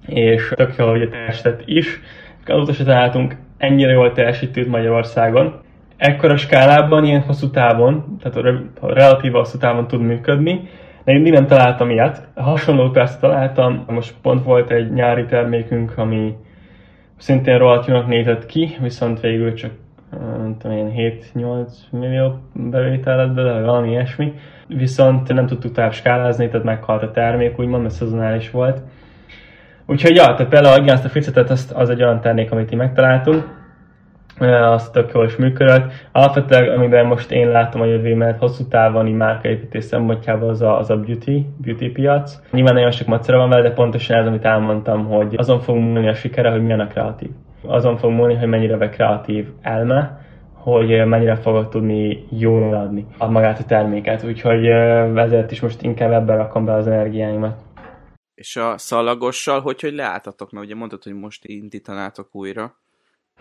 és tök jól ugye teljesített is. Azóta se találtunk ennyire jól teljesítőt Magyarországon ekkora skálában, ilyen hosszú távon, tehát a relatív hosszú távon tud működni. De én nem találtam ilyet. Hasonló persze találtam, most pont volt egy nyári termékünk, ami szintén rohadt nézett ki, viszont végül csak nem tudom én, 7-8 millió bevétel lett belőle, valami ilyesmi. Viszont nem tudtuk tovább skálázni, tehát meghalt a termék, úgymond, mert szezonális volt. Úgyhogy ja, tehát például igen, azt a ficetet, az, az egy olyan termék, amit így megtaláltunk, az tök jól is működött. Alapvetően, amiben most én látom a jövőmet hosszú távon márkaépítés szempontjából az a, az a beauty, beauty piac. Nyilván nagyon sok macera van vele, de pontosan ez, amit elmondtam, hogy azon fog múlni a sikere, hogy milyen a kreatív. Azon fog múlni, hogy mennyire be kreatív elme, hogy mennyire fogod tudni jól adni a magát a terméket. Úgyhogy ezért is most inkább ebben rakom be az energiáimat. És a szalagossal, hogy, hogy leálltatok? Mert ugye mondtad, hogy most indítanátok újra.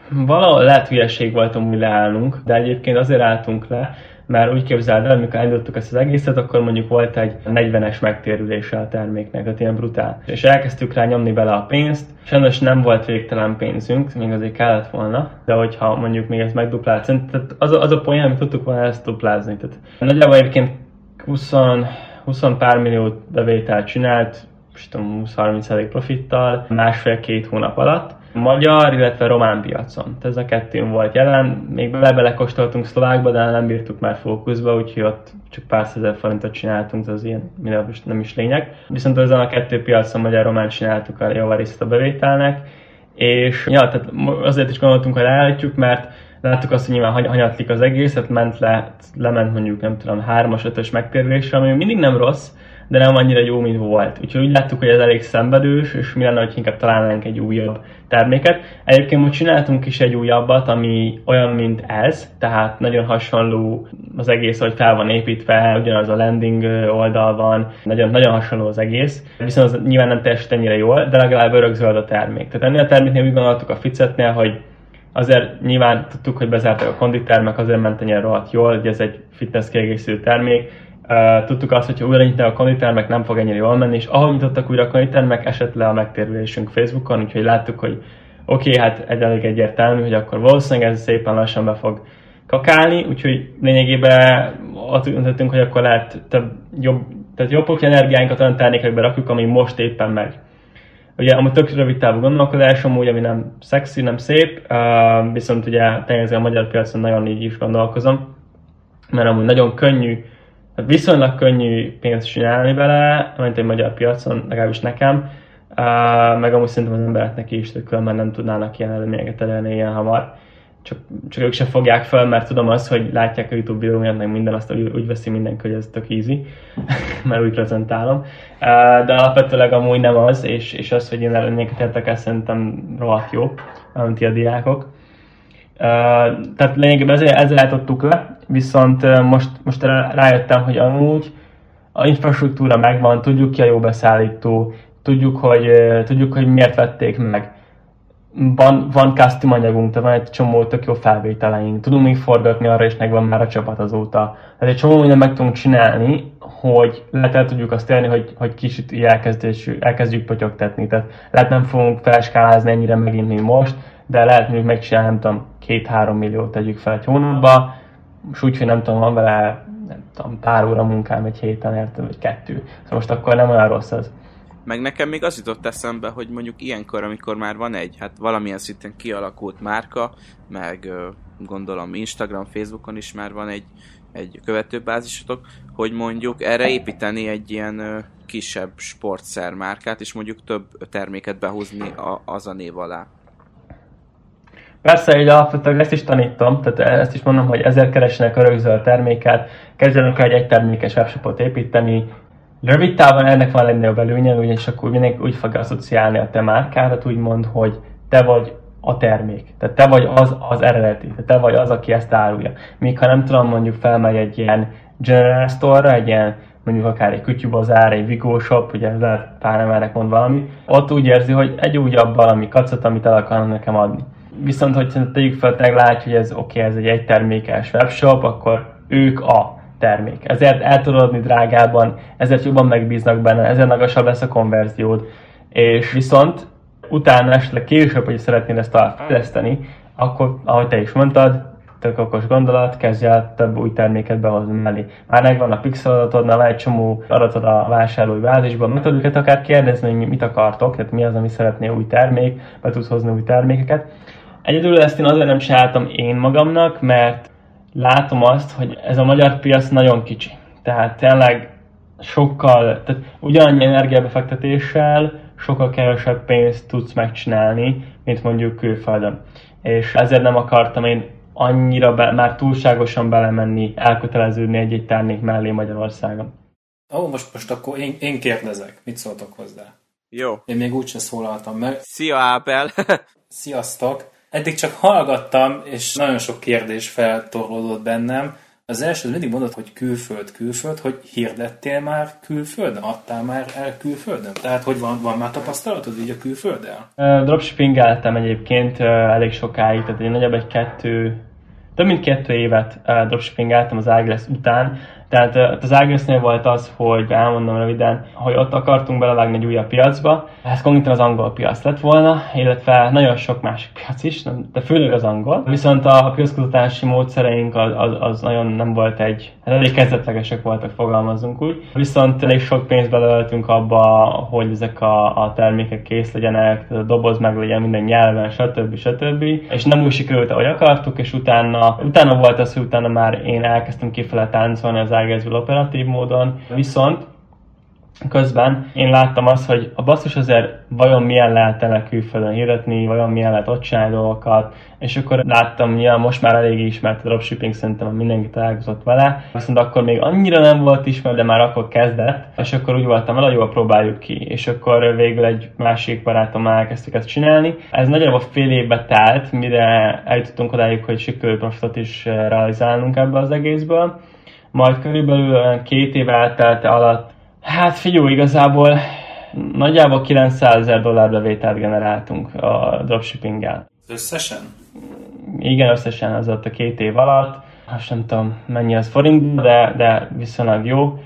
Valahol lehet hülyeség volt amúgy leállnunk, de egyébként azért álltunk le, mert úgy képzeld el, amikor elindítottuk ezt az egészet, akkor mondjuk volt egy 40-es megtérülése a terméknek, tehát ilyen brutál. És elkezdtük rá nyomni bele a pénzt, sajnos nem volt végtelen pénzünk, még azért kellett volna, de hogyha mondjuk még ezt megduplált, tehát az a, az a poén, amit tudtuk volna ezt duplázni. Tehát nagyjából egyébként 20, 20 pár millió bevételt csinált, most tudom, 20-30 profittal másfél-két hónap alatt, magyar, illetve román piacon. Tehát ez a kettőn volt jelen. Még bele kóstoltunk szlovákba, de nem bírtuk már fókuszba, úgyhogy ott csak pár százezer forintot csináltunk, az ilyen nem is lényeg. Viszont ezen a kettő piacon magyar-román csináltuk a javarészt a bevételnek, és ja, tehát azért is gondoltunk, hogy leállítjuk, mert láttuk azt, hogy nyilván hanyatlik az egészet, ment le, lement mondjuk nem tudom, hármas, ötös megtérülésre, ami mindig nem rossz, de nem annyira jó, mint volt. Úgyhogy úgy láttuk, hogy ez elég szenvedős, és mi lenne, hogy inkább találnánk egy újabb terméket. Egyébként most csináltunk is egy újabbat, ami olyan, mint ez, tehát nagyon hasonló az egész, hogy fel van építve, ugyanaz a landing oldal van, nagyon, nagyon hasonló az egész, viszont az nyilván nem teljesít ennyire jól, de legalább örökzöld a termék. Tehát ennél a terméknél úgy gondoltuk a Ficetnél, hogy azért nyilván tudtuk, hogy bezártak a konditermek, azért ment ennyire rohadt jól, hogy ez egy fitness kiegészítő termék, Tudtuk azt, hogy ha újra nyitnak a konditermek, nem fog ennyire jól menni, és ahogy nyitottak újra a konditermek, esett le a megtérülésünk Facebookon, úgyhogy láttuk, hogy oké, okay, hát egy elég egyértelmű, hogy akkor valószínűleg ez szépen lassan be fog kakálni, úgyhogy lényegében ott döntöttünk, hogy akkor lehet több, jobb, tehát jobb energiánkat olyan termékekbe rakjuk, ami most éppen megy. Ugye amúgy tök rövid távú gondolkodásom, úgy, ami nem szexi, nem szép, uh, viszont ugye tényleg a magyar piacon nagyon így is gondolkozom, mert amúgy nagyon könnyű Hát viszonylag könnyű pénzt csinálni vele, mint egy magyar piacon, legalábbis nekem, uh, meg amúgy szerintem az embereknek is, hogy különben nem tudnának ilyen eredményeket elérni ilyen hamar. Csak, csak ők se fogják fel, mert tudom azt, hogy látják a YouTube videómat, meg minden, azt úgy, úgy veszi mindenki, hogy ez tök easy, mert úgy prezentálom. Uh, de alapvetőleg amúgy nem az, és, és az, hogy én eredményeket értek el, szerintem rohadt jó, mint a diákok. Tehát lényegében ezzel, ezzel állítottuk le, viszont most, most rájöttem, hogy amúgy a infrastruktúra megvan, tudjuk ki a jó beszállító, tudjuk, hogy, tudjuk, hogy miért vették meg. Van, van custom anyagunk, tehát van egy csomó tök jó felvételeink, tudunk még forgatni arra, és megvan már a csapat azóta. Tehát egy csomó mindent meg tudunk csinálni, hogy lehet el tudjuk azt élni, hogy, hogy kicsit elkezdjük, elkezdjük potyogtatni. Tehát lehet nem fogunk felskálázni ennyire megint, mint most, de lehet mondjuk megcsinálni, nem tudom, két-három milliót tegyük fel egy hónapba, és úgy, hogy nem tudom, van vele nem tudom, pár óra munkám egy héten, érted, vagy kettő. Szóval most akkor nem olyan rossz ez. Meg nekem még az jutott eszembe, hogy mondjuk ilyenkor, amikor már van egy, hát valamilyen szinten kialakult márka, meg gondolom Instagram, Facebookon is már van egy, egy követőbázisotok, hogy mondjuk erre építeni egy ilyen kisebb sportszer márkát, és mondjuk több terméket behúzni a, az a név alá. Persze, egy alapvetően ezt is tanítom, tehát ezt is mondom, hogy ezért keresnek a terméket, kezdjenek el egy egytermékes webshopot építeni, Rövid távon ennek van legnagyobb előnye, ugyanis akkor mindenki úgy fog asszociálni a te márkádat, úgymond, hogy te vagy a termék. Tehát te vagy az az eredeti, tehát te vagy az, aki ezt árulja. Míg ha nem tudom, mondjuk felmegy egy ilyen general store egy ilyen mondjuk akár egy kütyűbazár, egy Vigo shop, ugye lehet pár embernek mond valami, ott úgy érzi, hogy egy újabb valami kacot, amit el akarnak nekem adni. Viszont, hogyha tegyük fel, hogy látja, hogy ez oké, okay, ez egy egytermékes webshop, akkor ők a termék. Ezért el tudod adni drágában, ezért jobban megbíznak benne, ezért magasabb lesz a konverziód. És viszont utána esetleg később, hogy szeretnéd ezt fejleszteni, akkor, ahogy te is mondtad, tök okos gondolat, kezdj el több új terméket behozni mellé. Már megvan a pixel adatod, van egy csomó adatod a vásárlói bázisban, meg tudod őket akár kérdezni, hogy mit akartok, tehát mi az, ami szeretné új termék, be tudsz hozni új termékeket. Egyedül ezt én azért nem csináltam én magamnak, mert látom azt, hogy ez a magyar piac nagyon kicsi. Tehát tényleg sokkal, tehát ugyanannyi energiabefektetéssel sokkal kevesebb pénzt tudsz megcsinálni, mint mondjuk külföldön. És ezért nem akartam én annyira be, már túlságosan belemenni, elköteleződni egy-egy termék mellé Magyarországon. Ó, most, most akkor én, én kérdezek. Mit szóltok hozzá? Jó. Én még úgyse szólaltam meg. Szia, Ábel! Sziasztok! Eddig csak hallgattam, és nagyon sok kérdés feltorlódott bennem. Az első mindig mondod, hogy külföld, külföld, hogy hirdettél már külföldön, adtál már el külföldön? Tehát, hogy van, van már tapasztalatod így a külfölddel? Dropshippingeltem egyébként elég sokáig, tehát egy nagyobb egy kettő, több mint kettő évet dropshippingeltem az iGlass után, tehát az Agnesnél volt az, hogy elmondom röviden, hogy ott akartunk belevágni egy újabb piacba. Ez konkrétan az angol piac lett volna, illetve nagyon sok másik piac is, de főleg az angol. Viszont a piackutatási módszereink az, az, az nagyon nem volt egy, hát elég kezdetlegesek voltak, fogalmazunk úgy. Viszont elég sok pénzt belöltünk abba, hogy ezek a, a termékek kész legyenek, a doboz meg legyen minden nyelven, stb. stb. És nem úgy sikerült, ahogy akartuk, és utána, utána volt az, hogy utána már én elkezdtem kifele táncolni az Tigers operatív módon, viszont közben én láttam azt, hogy a basszus azért vajon milyen lehet ennek külföldön hirdetni, vajon milyen lehet ott csinálni dolgokat, és akkor láttam, ja, most már elég ismert a dropshipping, szerintem mindenki találkozott vele, viszont akkor még annyira nem volt ismert, de már akkor kezdett, és akkor úgy voltam vele, jól próbáljuk ki, és akkor végül egy másik barátommal elkezdtük ezt csinálni. Ez nagyjából fél évbe telt, mire eljutottunk odáig, hogy sikerült profitot is realizálnunk ebből az egészből, majd körülbelül két év eltelte alatt, hát figyelj, igazából nagyjából 900 ezer dollár bevételt generáltunk a dropshippinggel. Összesen? Igen, összesen az ott a két év alatt. Most nem tudom mennyi az forint, de, de viszonylag jó.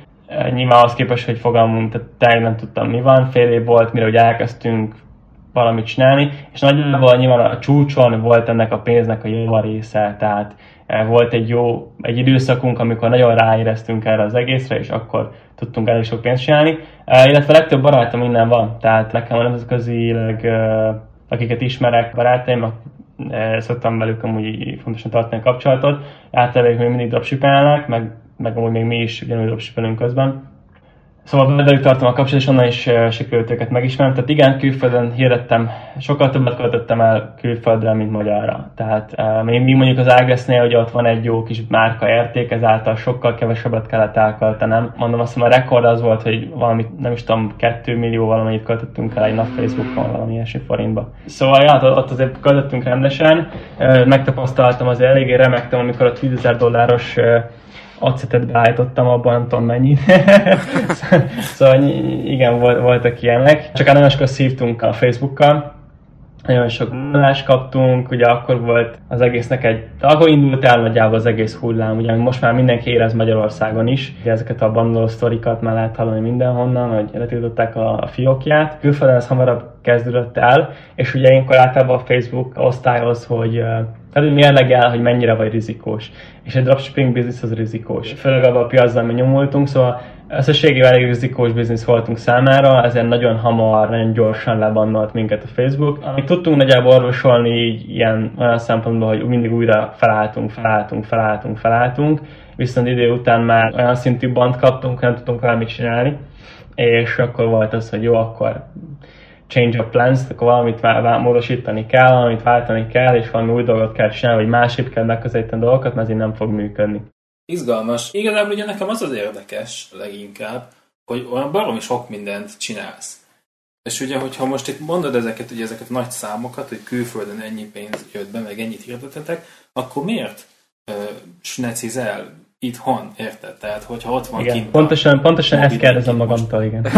Nyilván az képest, hogy fogalmunk, tehát tényleg nem tudtam mi van, fél év volt, mire ugye elkezdtünk valamit csinálni, és nagyjából nyilván a csúcson volt ennek a pénznek a jó része, tehát Eh, volt egy jó egy időszakunk, amikor nagyon ráéreztünk erre az egészre, és akkor tudtunk elég sok pénzt csinálni. Eh, illetve a legtöbb barátom innen van, tehát nekem a nemzetközileg, eh, akiket ismerek, barátaim, szoktam velük amúgy fontosan tartani a kapcsolatot. Általában még mindig dropshipelnek, meg, meg amúgy még mi is ugyanúgy dropshipelünk közben Szóval velük tartom a kapcsolatot, és onnan is sikerült őket megismerni. Tehát igen, külföldön hirdettem, sokkal többet költöttem el külföldre, mint magyarra. Tehát még mondjuk az Ágresznél, hogy ott van egy jó kis márka érték, ezáltal sokkal kevesebbet kellett elköltenem. Mondom azt, hogy a rekord az volt, hogy valami, nem is tudom, 2 millió valamennyit költöttünk el egy nap Facebookon, valami ilyesmi forintba. Szóval ja, ott azért költöttünk rendesen, megtapasztaltam az eléggé remektem, amikor a 10 000 dolláros acetet beállítottam abban, nem tudom mennyit. szóval igen, voltak ilyenek. Csak nagyon sokat szívtunk a Facebookkal, nagyon sok bandást kaptunk, ugye akkor volt az egésznek egy, akkor indult el nagyjából az egész hullám, ugye most már mindenki érez Magyarországon is, ugye ezeket a bandoló sztorikat már lehet hallani mindenhonnan, hogy letiltották a, fiókját. Külföldön ez hamarabb kezdődött el, és ugye ilyenkor általában a Facebook osztályoz, hogy tehát mérlegel, hogy mennyire vagy rizikós. És egy dropshipping biznisz az rizikós. Főleg abban a piacban mi nyomultunk, szóval összességében elég rizikós biznisz voltunk számára, ezért nagyon hamar, nagyon gyorsan lebannolt minket a Facebook. Amit tudtunk nagyjából orvosolni így ilyen olyan szempontból, hogy mindig újra felálltunk, felálltunk, felálltunk, felálltunk, viszont idő után már olyan szintű bant kaptunk, hogy nem tudtunk valamit csinálni, és akkor volt az, hogy jó, akkor change of plans, akkor valamit vá- módosítani kell, valamit váltani kell, és valami új dolgot kell csinálni, vagy másképp kell megközelíteni dolgokat, mert ez így nem fog működni. Izgalmas. Igazából ugye nekem az az érdekes leginkább, hogy olyan baromi sok mindent csinálsz. És ugye, hogyha most itt mondod ezeket, ugye ezeket nagy számokat, hogy külföldön ennyi pénz jött be, meg ennyit hirdetetek, akkor miért uh, snecizel itthon, érted? Tehát, hogyha ott van igen, kint Pontosan, pontosan ezt kérdezem magamtól, igen.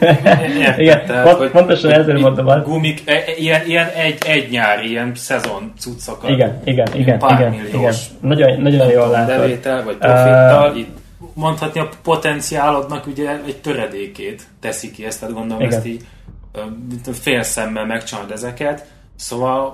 érted, igen, tehát, pont, hogy, pontosan ezért mondom azt. Gumik, e, e, ilyen, ilyen egy, egy nyár, ilyen szezon cuccokat. Igen, igen, igen, pár igen, milliós, igen. Nagyon, nagyon jól látod. Bevétel, vagy profittal, uh, itt mondhatni a potenciálodnak ugye egy töredékét teszi ki ezt, tehát gondolom igen. ezt így fél szemmel megcsinálod ezeket, szóval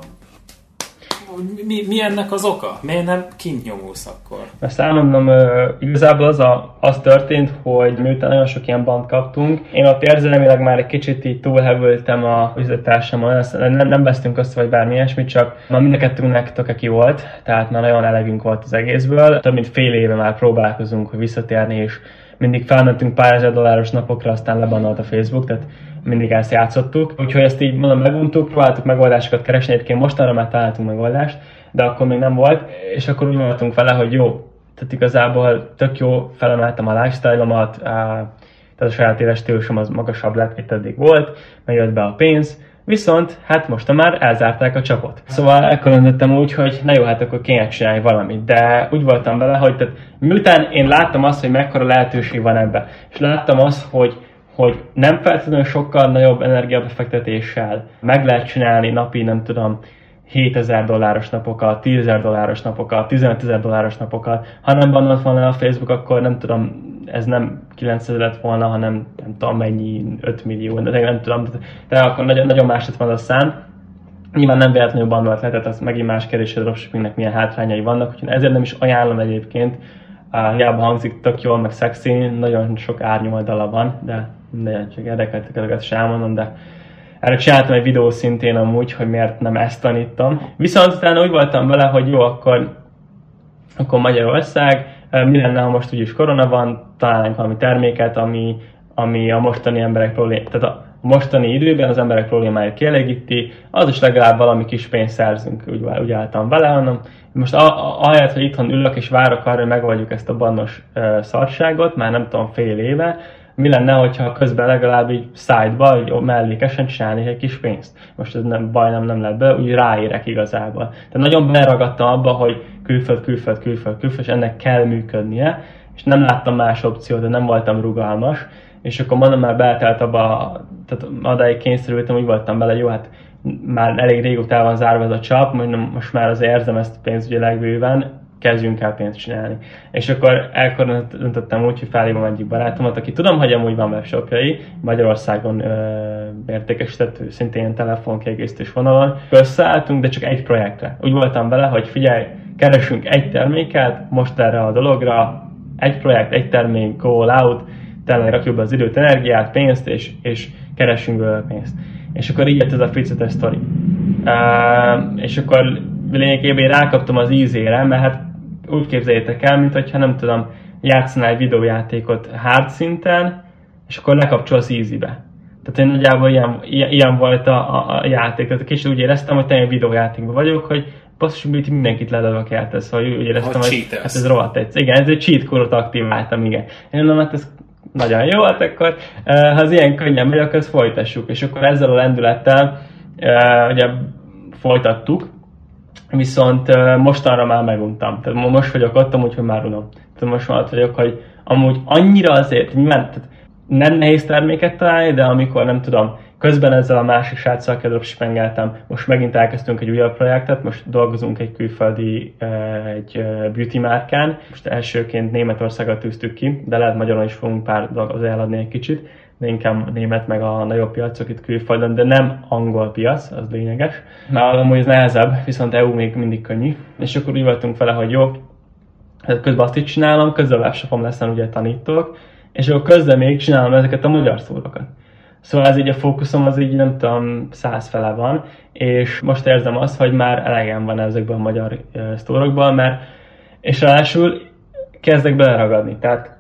mi, mi ennek az oka? Miért nem kint nyomulsz akkor? Ezt elmondom, igazából az, a, az történt, hogy miután nagyon sok ilyen band kaptunk, én ott érzelemileg már egy kicsit így túlhevültem a üzletársammal, nem, nem vesztünk össze vagy bármi ilyesmit, csak már mind a kettőnknek tökeki volt, tehát már nagyon elegünk volt az egészből. Több mint fél éve már próbálkozunk, hogy visszatérni, és mindig felmentünk pár ezer dolláros napokra, aztán lebanolt a Facebook, tehát mindig ezt játszottuk. Úgyhogy ezt így mondom, meguntuk, próbáltuk megoldásokat keresni, egyébként mostanra már találtunk megoldást, de akkor még nem volt, és akkor úgy voltunk vele, hogy jó, tehát igazából tök jó, felemeltem a lifestyle-omat, tehát a saját éles stílusom az magasabb lett, mint eddig volt, megjött be a pénz, Viszont, hát most már elzárták a csapot. Szóval elkülönítettem úgy, hogy na jó, hát akkor kéne csinálni valamit. De úgy voltam vele, hogy tehát, miután én láttam azt, hogy mekkora lehetőség van ebbe, és láttam azt, hogy hogy nem feltétlenül sokkal nagyobb energiabefektetéssel meg lehet csinálni napi, nem tudom, 7000 dolláros napokat, 10 dolláros napokat, 15 ezer dolláros napokat. Ha nem van volna a Facebook, akkor nem tudom, ez nem 900 lett volna, hanem nem tudom mennyi, 5 millió, de nem tudom, de akkor nagyon, nagyon más lett volna a szám. Nyilván nem véletlenül bandolt lehetett, az megint más kérdés, hogy a dropshippingnek milyen hátrányai vannak, úgyhogy ezért nem is ajánlom egyébként. Uh, hiába hangzik tök jól, meg szexi, nagyon sok árnyoldala van, de minden csak érdekeltek, sem elmondom, de erre csináltam egy videó szintén amúgy, hogy miért nem ezt tanítom. Viszont utána úgy voltam vele, hogy jó, akkor, akkor Magyarország, mi lenne, ha most úgyis korona van, találnánk valami terméket, ami, ami a mostani emberek problém, tehát a mostani időben az emberek problémáit kielégíti, az is legalább valami kis pénzt szerzünk, úgy, úgy álltam vele, hanem most ahelyett, hogy itthon ülök és várok arra, hogy megoldjuk ezt a bannos uh, szarságot, már nem tudom, fél éve, mi lenne, hogyha közben legalább így szájtba, hogy mellékesen csinálni egy kis pénzt. Most ez nem baj, nem, nem lett be, úgy ráérek igazából. Tehát nagyon beragadtam abba, hogy külföld, külföld, külföld, külföld, és ennek kell működnie, és nem láttam más opciót, de nem voltam rugalmas, és akkor mondom, már beltelt abba, tehát adáig kényszerültem, úgy voltam bele, jó, hát már elég régóta van zárva ez a csap, most már az érzem ezt pénzügyileg bőven, kezdjünk el pénzt csinálni. És akkor elkor döntöttem úgy, hogy felhívom egyik barátomat, aki tudom, hogy amúgy van webshopjai, Magyarországon ö, értékesített, szintén telefonkiegészítős vonalon. Összeálltunk, de csak egy projektre. Úgy voltam vele, hogy figyelj, keresünk egy terméket, most erre a dologra, egy projekt, egy termék, go all out, tényleg rakjuk be az időt, energiát, pénzt, és, és keresünk belőle pénzt. És akkor így jött ez a Fricetes sztori. Uh, és akkor lényegében rákaptam az ízére, mert hát úgy képzeljétek el, mint hogyha nem tudom, játszanál egy videójátékot hard szinten, és akkor lekapcsol az easy-be. Tehát én nagyjából ilyen, ilyen, volt a, a, a játék. Tehát kicsit úgy éreztem, hogy tényleg videójátékban vagyok, hogy basszus, hogy mindenkit lelövök el, ez, hogy úgy éreztem, hogy, hogy hát ez rohadt egy. Igen, ez egy cheat korot aktiváltam, igen. Én mondom, hát ez nagyon jó, hát akkor ha az ilyen könnyen megy, akkor ezt folytassuk. És akkor ezzel a lendülettel ugye folytattuk, viszont mostanra már meguntam. Tehát most vagyok ott, amúgy, hogy már unom. Tehát most már ott vagyok, hogy amúgy annyira azért, nyilván tehát nem nehéz terméket találni, de amikor nem tudom, közben ezzel a másik sráccal kedropshipengeltem, most megint elkezdtünk egy újabb projektet, most dolgozunk egy külföldi egy beauty márkán, most elsőként Németországot tűztük ki, de lehet Magyarul is fogunk pár dolgot eladni egy kicsit, inkább német meg a nagyobb piacok itt külföldön, de nem angol piac, az lényeges. Már amúgy ez nehezebb, viszont EU még mindig könnyű. És akkor úgy voltunk vele, hogy jó, hát közben azt itt csinálom, közben webshopom lesz, ugye tanítok, és akkor közben még csinálom ezeket a magyar szórokat. Szóval ez így a fókuszom az így nem tudom, száz fele van, és most érzem azt, hogy már elegem van ezekben a magyar sztórokban, mert és ráadásul kezdek beleragadni. Tehát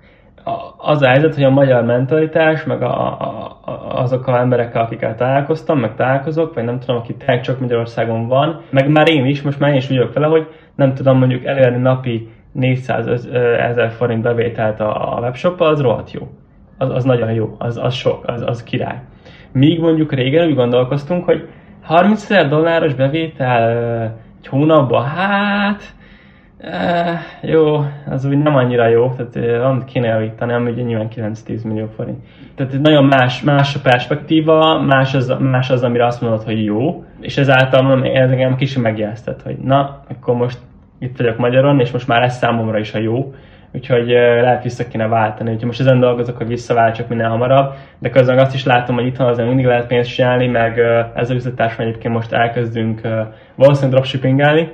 az a helyzet, hogy a magyar mentalitás, meg a, a, a, azok a emberekkel, akikkel találkoztam, meg találkozok, vagy nem tudom, aki tényleg csak Magyarországon van, meg már én is, most már én is úgy vagyok vele, hogy nem tudom mondjuk elérni napi 400 ezer forint bevételt a, a webshop az rohadt jó. Az, az nagyon jó, az, az sok, az, az király. Míg mondjuk régen úgy gondolkoztunk, hogy 30 ezer dolláros bevétel egy hónapban, hát Uh, jó, az úgy nem annyira jó, tehát van kéne javítani, ami ugye nyilván 9-10 millió forint. Tehát nagyon más, más a perspektíva, más az, más az, amire azt mondod, hogy jó, és ezáltal ez engem kicsit megjelztet, hogy na, akkor most itt vagyok Magyaron, és most már ez számomra is a jó, úgyhogy lehet vissza kéne váltani. Úgyhogy most ezen dolgozok, hogy visszaváltsak minél hamarabb, de közben azt is látom, hogy itthon azért mindig lehet pénzt csinálni, meg ez a üzletársam egyébként most elkezdünk valószínűleg dropshippingelni,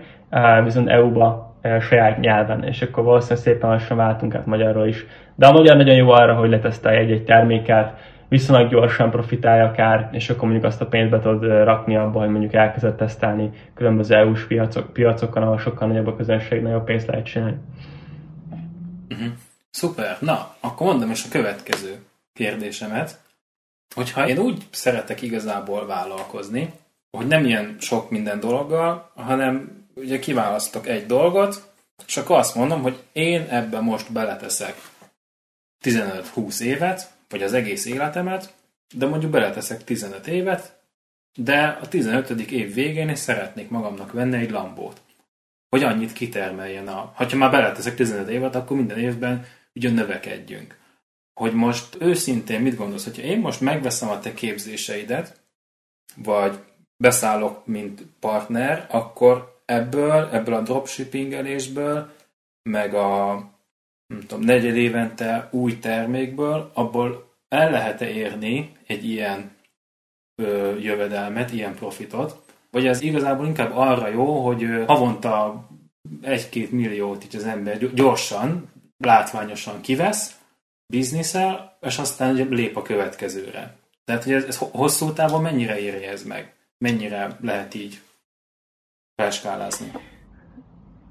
viszont EU-ba saját nyelven, és akkor valószínűleg szépen lassan váltunk át magyarról is. De a magyar nagyon jó arra, hogy letesztelj egy-egy terméket, viszonylag gyorsan profitálja akár, és akkor mondjuk azt a pénzt be tudod rakni abba, hogy mondjuk elkezdett tesztelni különböző EU-s piacok, piacokon, ahol sokkal nagyobb a közönség, nagyobb pénzt lehet csinálni. Uh-huh. Szuper. Na, akkor mondom is a következő kérdésemet. hogyha én úgy szeretek igazából vállalkozni, hogy nem ilyen sok minden dologgal, hanem ugye kiválasztok egy dolgot, és akkor azt mondom, hogy én ebben most beleteszek 15-20 évet, vagy az egész életemet, de mondjuk beleteszek 15 évet, de a 15. év végén is szeretnék magamnak venni egy lambót. Hogy annyit kitermeljen a... Ha már beleteszek 15 évet, akkor minden évben ugye növekedjünk. Hogy most őszintén mit gondolsz, hogyha én most megveszem a te képzéseidet, vagy beszállok, mint partner, akkor ebből, ebből a dropshippingelésből, meg a nem tudom, negyed évente új termékből, abból el lehet-e érni egy ilyen ö, jövedelmet, ilyen profitot, vagy ez igazából inkább arra jó, hogy havonta egy-két milliót így az ember gyorsan, látványosan kivesz, bizniszel, és aztán lép a következőre. Tehát, hogy ez, ez hosszú távon mennyire éri ez meg? Mennyire lehet így felskálázni?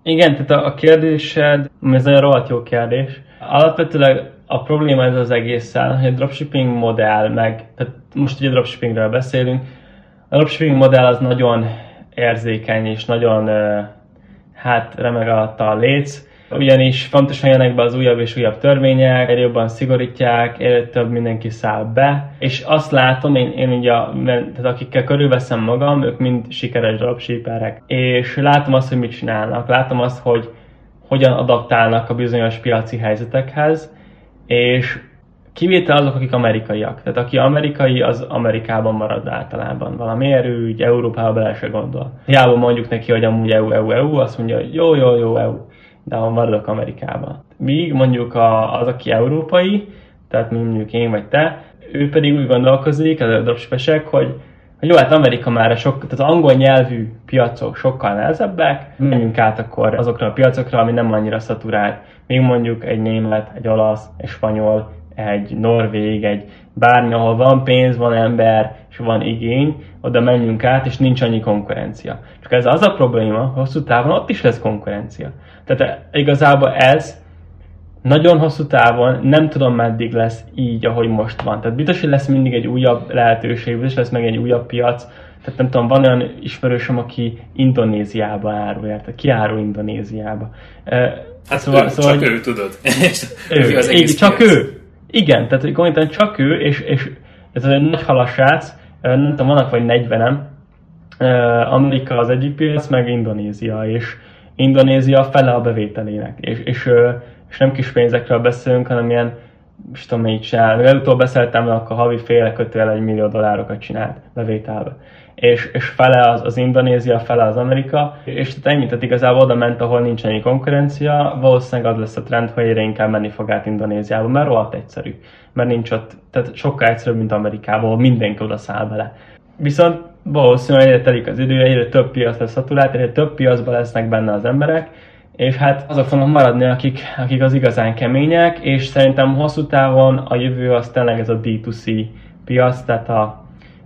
Igen, tehát a, kérdésed, ez nagyon rohadt jó kérdés. Alapvetőleg a probléma ez az egészen, hogy a dropshipping modell, meg, tehát most ugye dropshippingről beszélünk, a dropshipping modell az nagyon érzékeny és nagyon hát remeg alatta a léc, ugyanis fontosan jönnek be az újabb és újabb törvények, egyre jobban szigorítják, egyre több mindenki száll be, és azt látom, én, én ugye, tehát akikkel körülveszem magam, ők mind sikeres dropshipperek, és látom azt, hogy mit csinálnak, látom azt, hogy hogyan adaptálnak a bizonyos piaci helyzetekhez, és kivétel azok, akik amerikaiak. Tehát aki amerikai, az Amerikában marad általában. Valami erő, úgy Európába bele se gondol. Hiába mondjuk neki, hogy amúgy EU, EU, EU, azt mondja, hogy jó, jó, jó, EU de ahol maradok Amerikában. Míg mondjuk a, az, aki európai, tehát mondjuk én vagy te, ő pedig úgy gondolkozik, az a dropshipesek, hogy, hogy jó, hát Amerika már sok, tehát az angol nyelvű piacok sokkal nehezebbek, menjünk át akkor azokra a piacokra, ami nem annyira szaturált. Még mondjuk egy német, egy olasz, egy spanyol, egy norvég, egy bármi, ahol van pénz, van ember, és van igény, oda menjünk át, és nincs annyi konkurencia. Csak ez az a probléma, hosszú távon ott is lesz konkurencia. Tehát igazából ez nagyon hosszú távon nem tudom meddig lesz így, ahogy most van. Tehát biztos, hogy lesz mindig egy újabb lehetőség, biztos lesz meg egy újabb piac. Tehát nem tudom, van olyan ismerősöm, aki Indonéziába árul, tehát ki árul Indonéziába. Hát szóval, ő, szóval, csak ő, tudod. ő, az így, csak piac. ő. Igen, tehát konkrétan csak ő, és, és ez egy nagy halasrác, nem tudom, vannak vagy 40-en, Amerika az egyik piac, meg Indonézia, és Indonézia fele a bevételének, és, és, és nem kis pénzekről beszélünk, hanem ilyen, most tudom, így csinál. Legutóbb beszéltem, akkor havi féle kötél egy millió dollárokat csinált bevételbe. És, és fele az, az Indonézia, fele az Amerika, és tehát ennyi, tehát igazából oda ment, ahol nincs konkurencia, valószínűleg az lesz a trend, hogy egyre inkább menni fog át Indonéziába, mert rohadt egyszerű, mert nincs ott, tehát sokkal egyszerűbb, mint Amerikában, mindenki oda száll bele. Viszont valószínűleg egyre telik az idő, egyre több piac lesz szaturált, egyre több piacban lesznek benne az emberek, és hát azok fognak maradni, akik, akik az igazán kemények, és szerintem hosszú távon a jövő az tényleg ez a D2C piac, tehát a,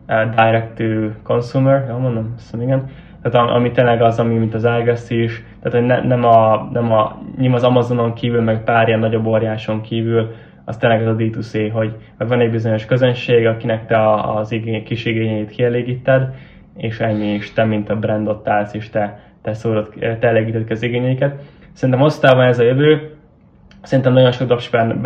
direct to consumer, jól mondom, azt igen, tehát ami tényleg az, ami mint az iGas is, tehát hogy ne, nem, a, nem a, nyilván az Amazonon kívül, meg pár ilyen nagyobb óriáson kívül, az tényleg ez a D2C, hogy van egy bizonyos közönség, akinek te az igény, kis igényeit kielégíted, és ennyi, és te, mint a brand ott állsz, és te, te szórod, te elégíted az igényeiket. Szerintem osztában ez a jövő, szerintem nagyon sok dropshipper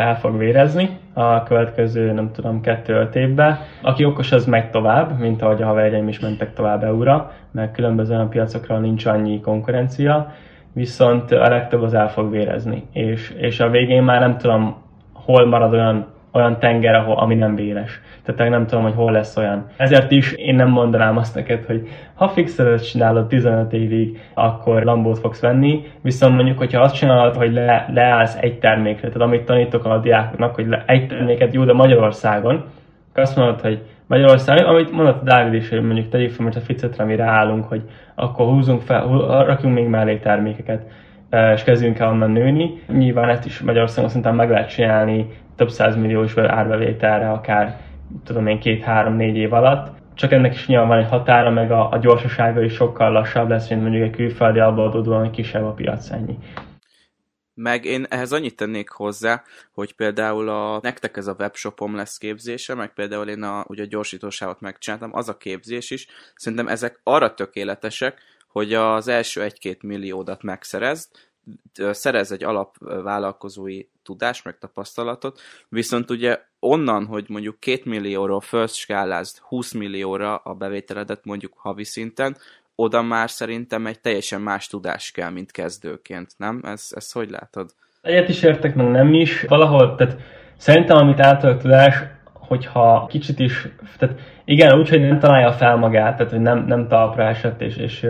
el fog vérezni a következő, nem tudom, kettő évben. Aki okos, az megy tovább, mint ahogy a haverjaim is mentek tovább EU-ra, mert különböző olyan piacokra nincs annyi konkurencia, viszont a legtöbb az el fog vérezni. És, és a végén már nem tudom, hol marad olyan, olyan tenger, ahol, ami nem véres. Tehát nem tudom, hogy hol lesz olyan. Ezért is én nem mondanám azt neked, hogy ha fixedet csinálod 15 évig, akkor lambót fogsz venni, viszont mondjuk, hogyha azt csinálod, hogy le, leállsz egy termékre, tehát amit tanítok a diákoknak, hogy le, egy terméket jó, de Magyarországon, akkor azt mondod, hogy Magyarországon, amit mondott Dávid is, hogy mondjuk tegyük fel most a ficetre, amire állunk, hogy akkor húzunk fel, rakjunk még mellé termékeket és kezdjünk el onnan nőni. Nyilván ezt is Magyarországon szerintem meg lehet csinálni több százmilliós árbevételre, akár tudom én két-három-négy év alatt. Csak ennek is nyilván van egy határa, meg a, a gyorsasága is sokkal lassabb lesz, mint mondjuk egy külföldi abból kisebb a piac ennyi. Meg én ehhez annyit tennék hozzá, hogy például a, nektek ez a webshopom lesz képzése, meg például én a, ugye a gyorsítósávot megcsináltam, az a képzés is. Szerintem ezek arra tökéletesek, hogy az első egy-két milliódat megszerezd, szerez egy alapvállalkozói tudást, meg tapasztalatot, viszont ugye onnan, hogy mondjuk 2 millióról first skálázd 20 millióra a bevételedet mondjuk havi szinten, oda már szerintem egy teljesen más tudás kell, mint kezdőként, nem? Ez, ez hogy látod? Egyet is értek, meg nem is. Valahol, tehát szerintem, amit által tudás, hogyha kicsit is, tehát igen, úgy, hogy nem találja fel magát, tehát hogy nem, nem talpra esett, és, és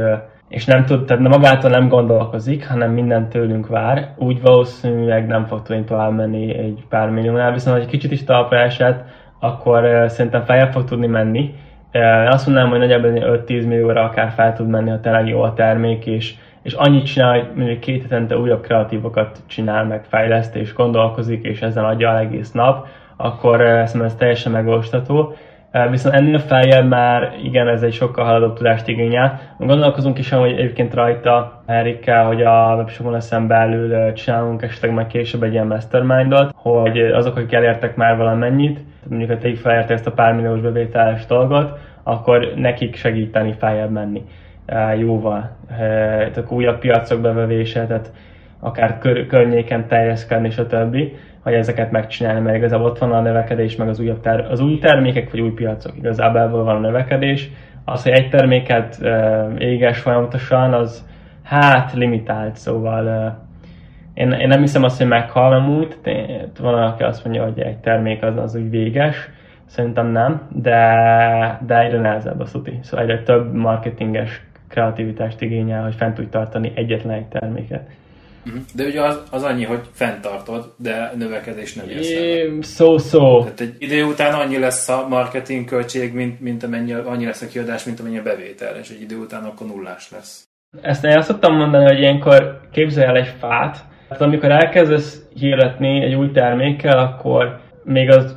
és nem tud, tehát magától nem gondolkozik, hanem minden tőlünk vár, úgy valószínűleg nem fog tudni tovább menni egy pár milliónál, viszont ha egy kicsit is talpra esett, akkor szerintem feljebb fog tudni menni. Uh, azt mondanám, hogy nagyjából 5-10 millióra akár fel tud menni, ha tényleg jó a termék, és, és annyit csinál, hogy mondjuk két hetente újabb kreatívokat csinál, meg fejleszt, és gondolkozik, és ezen adja az egész nap, akkor uh, szerintem ez teljesen megoldató. Viszont ennél feljebb már igen, ez egy sokkal haladóbb tudást igényel. Gondolkozunk is hogy egyébként rajta Erikkel, hogy a webshopon leszen belül csinálunk esetleg majd később egy ilyen mastermindot, hogy azok, akik elértek már valamennyit, mondjuk, te így felérte ezt a pár milliós bevételes dolgot, akkor nekik segíteni feljebb menni jóval. Tehát újabb piacok bevevése, tehát akár kör, környéken terjeszkedni, stb hogy ezeket megcsinálni, mert igazából ott van a növekedés, meg az, újabb ter- az új termékek, vagy új piacok. Igazából ebből van a növekedés. Az, hogy egy terméket uh, éges folyamatosan, az hát limitált, szóval uh, én, én nem hiszem azt, hogy meghal amúgy. Van, aki azt mondja, hogy egy termék az, az úgy véges. Szerintem nem, de, de egyre nehezebb a szuti. Szóval egyre több marketinges kreativitást igényel, hogy fent tudj tartani egyetlen egy terméket. Mhm. De ugye az, az annyi, hogy fenntartod, de növekedés nem jössz Szó-szó. Tehát egy idő után annyi lesz a marketing költség, mint, mint amennyi, annyi lesz a kiadás, mint amennyi a bevétel, és egy idő után akkor nullás lesz. Ezt én azt szoktam mondani, hogy ilyenkor képzelj el egy fát, tehát amikor elkezdesz hirdetni egy új termékkel, akkor még az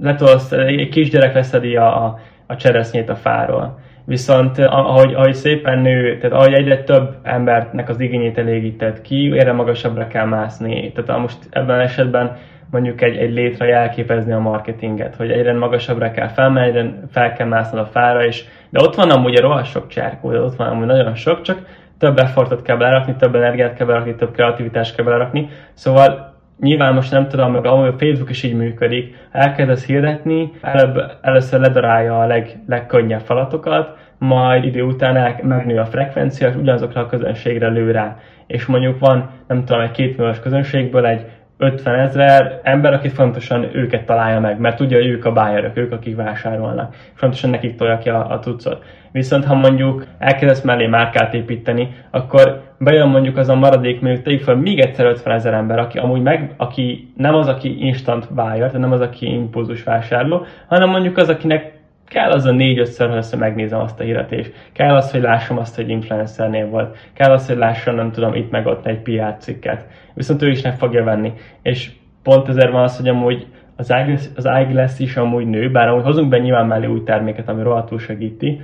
letolsz, egy kisgyerek leszedi a, a, a cseresznyét a fáról Viszont eh, ahogy, ahogy szépen nő, tehát ahogy egyre több embernek az igényét elégíted ki, erre magasabbra kell mászni. Tehát most ebben esetben mondjuk egy, egy létre jelképezni a marketinget, hogy egyre magasabbra kell felmenni, egyre fel kell mászni a fára is. De ott van amúgy a rohadt sok cserkó, de ott van amúgy nagyon sok, csak több effortot kell belerakni, több energiát kell belerakni, több kreativitást kell belerakni. Szóval nyilván most nem tudom, meg a Facebook is így működik, elkezdesz hirdetni, előbb, először ledarálja a leg, legkönnyebb falatokat, majd idő után el, megnő a frekvencia, és ugyanazokra a közönségre lő rá. És mondjuk van, nem tudom, egy két milliós közönségből egy 50 ezer ember, aki fontosan őket találja meg, mert tudja, hogy ők a bájárok, ők, akik vásárolnak. Fontosan nekik tolja ki a, a tucot. Viszont ha mondjuk elkezdesz mellé márkát építeni, akkor bejön mondjuk az a maradék, mondjuk tegyük fel még egyszer 50 ezer ember, aki amúgy meg, aki nem az, aki instant buyer, tehát nem az, aki impulzus vásárló, hanem mondjuk az, akinek kell az a négy-ötször, hogy megnézem azt a híret, kell az, hogy lássam azt, hogy influencernél volt, kell az, hogy lássam, nem tudom, itt meg ott egy PR cikket. Viszont ő is meg fogja venni. És pont ezért van az, hogy amúgy az eyeglass, az eyeglass is amúgy nő, bár amúgy hozunk be nyilván mellé új terméket, ami rohadtul segíti,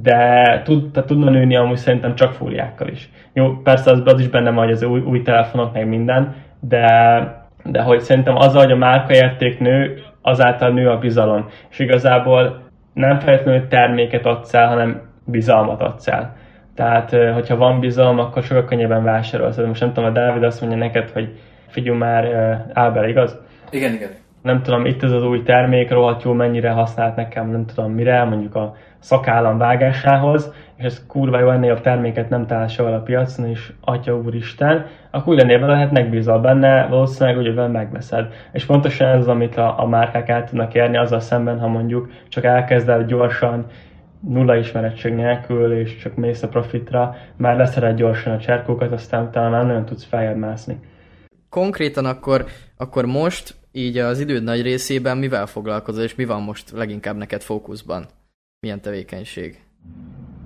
de tud, tehát tudna nőni amúgy szerintem csak fóliákkal is. Jó, persze az, az is benne van, hogy az új, új telefonok, meg minden, de, de hogy szerintem az, hogy a márkaérték nő, azáltal nő a bizalom. És igazából nem feltétlenül terméket adsz el, hanem bizalmat adsz el. Tehát, hogyha van bizalom, akkor sokkal könnyebben vásárolsz. Most nem tudom, a Dávid azt mondja neked, hogy figyelj már, Ábel, igaz? Igen, igen. Nem tudom, itt ez az új termék, rohadt jó, mennyire használt nekem, nem tudom mire, mondjuk a szakállam vágásához, és ez kurva jó ennél a terméket nem találsz a piacon, és atya úristen, akkor úgy lennél lehet megbízol benne, valószínűleg hogy megveszed. És pontosan ez az, amit a, a márkák el tudnak érni azzal szemben, ha mondjuk csak elkezded gyorsan, nulla ismerettség nélkül, és csak mész a profitra, már leszed gyorsan a cserkókat, aztán utána már nagyon tudsz feljebb mászni. Konkrétan akkor, akkor most, így az időd nagy részében mivel foglalkozol, és mi van most leginkább neked fókuszban? Milyen tevékenység?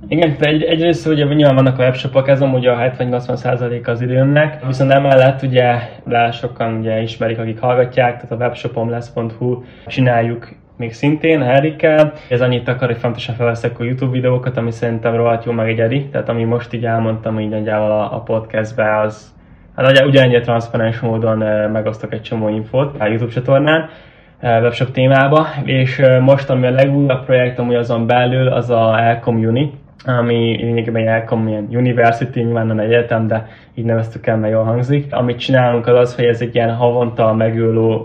Igen, egy, egyrészt ugye nyilván vannak a webshopok, ez amúgy a 70-80% az időmnek, viszont emellett ugye, de sokan ugye ismerik, akik hallgatják, tehát a webshopom lesz.hu csináljuk még szintén Erikkel. Ez annyit akar, hogy fontosan felveszek a YouTube videókat, ami szerintem rohadt jó meg egy edi, tehát ami most így elmondtam így nagyjából a, a podcastbe, az Hát ugyanennyire transzparens módon megosztok egy csomó infót a YouTube csatornán, webshop témába, és most ami a legújabb projekt, ami azon belül, az a Elcom Uni, ami lényegében Elcom ilyen University, nyilván nem egyetem, de így neveztük el, mert jól hangzik. Amit csinálunk az az, hogy ez egy ilyen havonta megülő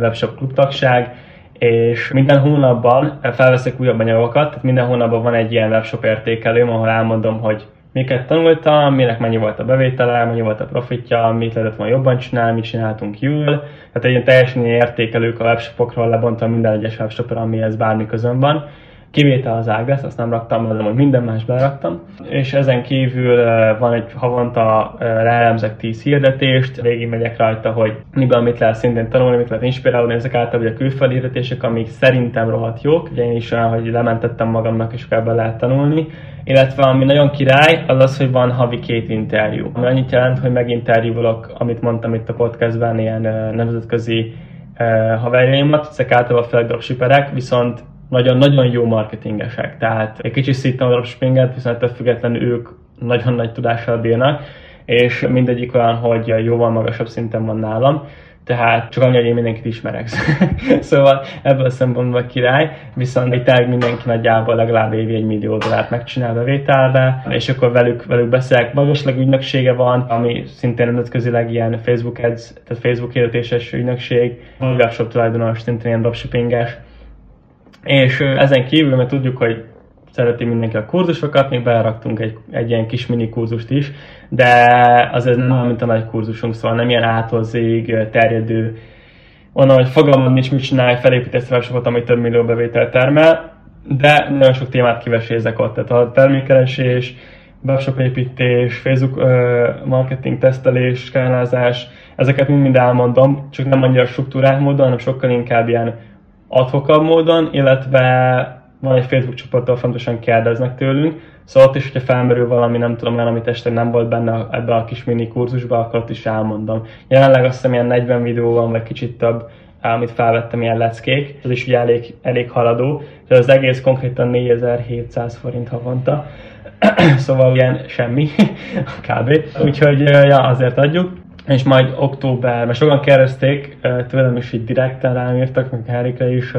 webshop klubtagság, és minden hónapban felveszek újabb anyagokat, tehát minden hónapban van egy ilyen webshop értékelőm, ahol elmondom, hogy miket tanultam, minek mennyi volt a bevétele, mennyi volt a profitja, mit lehetett volna jobban csinálni, mit csináltunk jól. Tehát egy ilyen teljesen értékelők a webshopokról lebontam minden egyes webshopra, amihez bármi közön van. Kivétel az Ágres, azt nem raktam, de hogy minden más beraktam. És ezen kívül van egy havonta leelemzek 10 hirdetést, végig megyek rajta, hogy miben mit lehet szintén tanulni, mit lehet inspirálni, ezek által a külföldi hirdetések, amik szerintem rohadt jók. Ugye én is olyan, hogy lementettem magamnak, és ebben lehet tanulni illetve ami nagyon király, az az, hogy van havi két interjú. Ami annyit jelent, hogy meginterjúvolok, amit mondtam itt a podcastben, ilyen nemzetközi haverjaimat, ezek általában főleg dropshipperek, viszont nagyon-nagyon jó marketingesek. Tehát egy kicsit szittem a dropshippinget, viszont ettől függetlenül ők nagyon nagy tudással bírnak, és mindegyik olyan, hogy jóval magasabb szinten van nálam tehát csak annyi, hogy én mindenkit ismerek. szóval ebből a szempontból király, viszont itt tényleg mindenki nagyjából legalább évi egy millió dollárt megcsinál bevételbe, és akkor velük, velük beszélek. Magasleg ügynöksége van, ami szintén nemzetközileg ilyen Facebook ads, tehát Facebook hirdetéses ügynökség, webshop tulajdonos, szintén ilyen dropshippinges. És ezen kívül, mert tudjuk, hogy szereti mindenki a kurzusokat, még beraktunk egy, egy ilyen kis mini kurzust is, de azért nem olyan, mint a nagy kurzusunk, szóval nem ilyen átolzéig terjedő, onnan, hogy fogalmad nincs, mit csinálj, felépítesz webshopot, ami több millió bevételt termel, de nagyon sok témát kivesézek ott, tehát a termékeresés, webshop építés, Facebook marketing tesztelés, skálázás, ezeket mind-mind elmondom, csak nem annyira struktúrált módon, hanem sokkal inkább ilyen adhokabb módon, illetve van egy Facebook csoport, ahol fontosan kérdeznek tőlünk, szóval ott is, hogyha felmerül valami, nem tudom, olyan, amit este nem volt benne ebbe a kis mini kurzusba, akkor ott is elmondom. Jelenleg azt hiszem ilyen 40 videó van, vagy kicsit több, amit felvettem ilyen leckék, ez is ugye elég, elég haladó, és az egész konkrétan 4700 forint havonta, szóval ilyen semmi, kb. Úgyhogy ja, azért adjuk és majd október, mert sokan kérdezték tőlem is így direkten rám írtak, meg Herikre is,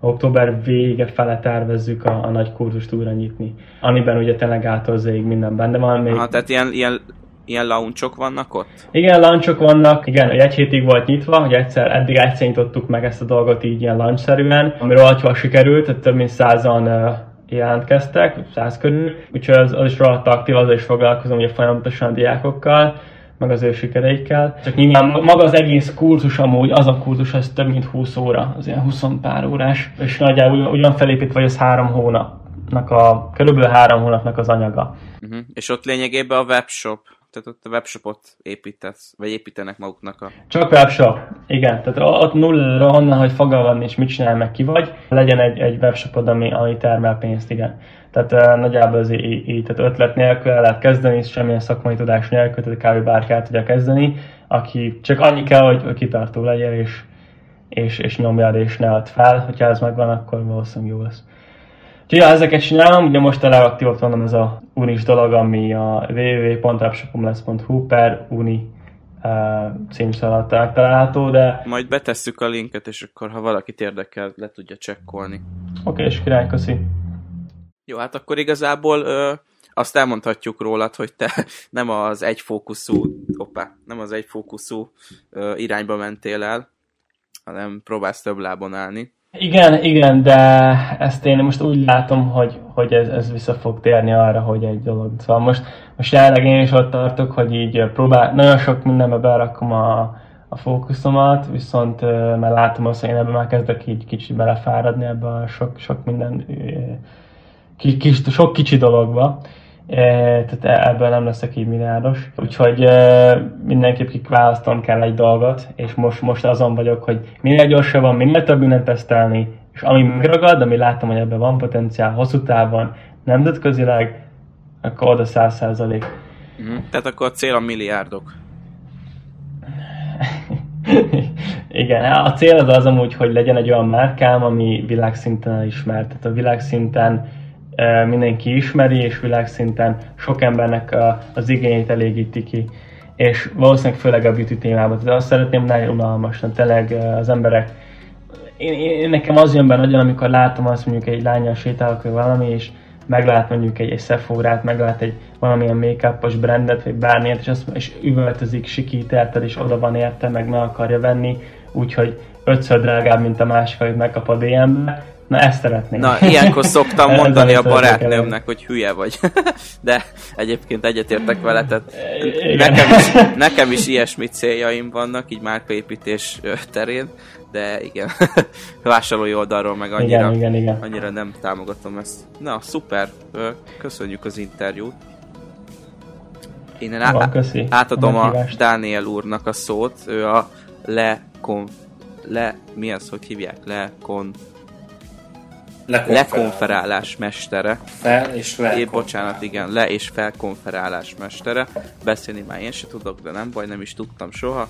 október vége fele tervezzük a, a nagy kurzust újra nyitni, amiben ugye tényleg átolzéig minden benne van. Még... Aha, tehát ilyen, ilyen, ilyen launchok vannak ott? Igen, launchok vannak, igen, egy hétig volt nyitva, hogy egyszer, eddig egyszer nyitottuk meg ezt a dolgot így ilyen launch-szerűen, amiről alacsony sikerült, tehát több mint százan uh, jelentkeztek, száz körül, úgyhogy az, az is rohadt aktív, az is foglalkozom ugye folyamatosan a diákokkal, meg az ő sikereikkel. Csak nyilván maga az egész kurzus amúgy, az a kurzus, az több mint 20 óra, az ilyen 20 pár órás, és nagyjából ugyan felépítve, vagy az három hónapnak a, körülbelül három hónapnak az anyaga. Uh-huh. És ott lényegében a webshop tehát ott a webshopot építesz, vagy építenek maguknak a... Csak webshop, igen. Tehát ott nulla onnan, hogy fogalmad és mit csinál meg ki vagy, legyen egy, egy webshopod, ami, ami termel pénzt, igen. Tehát uh, nagyjából az így, így, tehát ötlet nélkül el lehet kezdeni, semmilyen szakmai tudás nélkül, tehát kb. bárki el tudja kezdeni, aki csak annyi kell, hogy, hogy kitartó legyen, és, és, és nyomjad, és ne add fel, hogyha ez megvan, akkor valószínűleg jó lesz. Úgyhogy ja, ezeket csinálom, ugye most a legaktívabb mondom ez a unis dolog, ami a www.rapshopomlesz.hu per uni uh, címszal található, de... Majd betesszük a linket, és akkor ha valakit érdekel, le tudja csekkolni. Oké, okay, és király, köszi. Jó, hát akkor igazából ö, azt elmondhatjuk rólad, hogy te nem az egyfókuszú, opa, nem az egyfókuszú ö, irányba mentél el, hanem próbálsz több lábon állni. Igen, igen, de ezt én most úgy látom, hogy, hogy ez, ez vissza fog térni arra, hogy egy dolog. Szóval most, most jelenleg én is ott tartok, hogy így próbál, nagyon sok mindenbe berakom a, a fókuszomat, viszont mert látom azt, hogy én ebben már kezdek így kicsit belefáradni ebbe a sok, sok minden kis, sok kicsi dologba, e, tehát e, ebből nem leszek így milliárdos. Úgyhogy e, mindenképp kiválasztom kell egy dolgot, és most, most azon vagyok, hogy minél gyorsabban, minél több mindent tesztelni, és ami megragad, ami látom, hogy ebben van potenciál hosszú távon, nemzetközileg, akkor oda száz százalék. Mm, tehát akkor a cél a milliárdok. Igen, a cél az az amúgy, hogy legyen egy olyan márkám, ami világszinten elismert. Tehát a világszinten mindenki ismeri, és világszinten sok embernek az igényét elégíti ki. és valószínűleg főleg a beauty témában. De azt szeretném nagyon unalmas, tényleg az emberek én, én, nekem az jön be nagyon, amikor látom azt mondjuk egy lányjal sétálok, vagy valami, és meglát mondjuk egy, egy Sephora-t, meglát egy valamilyen make brandet, vagy bármilyet, és, azt, és üvöltözik, sikít érted, és oda van érte, meg meg akarja venni, úgyhogy ötször drágább, mint a másik, amit megkap a DM-be. Na ezt szeretném. Na, ilyenkor szoktam mondani a barátnőmnek, hogy hülye vagy. De egyébként egyetértek vele, tehát nekem is, nekem is ilyesmi céljaim vannak, így márkaépítés terén, de igen, vásárlói oldalról meg annyira, igen, igen, igen. annyira nem támogatom ezt. Na, szuper, köszönjük az interjút. Én á- átadom a, a Dániel úrnak a szót, ő a le, kon, le mi az, hogy hívják? Le, kon, lekonferálás mestere. Fel és le. É, bocsánat, igen, le és felkonferálás mestere. Beszélni már én se tudok, de nem baj, nem is tudtam soha.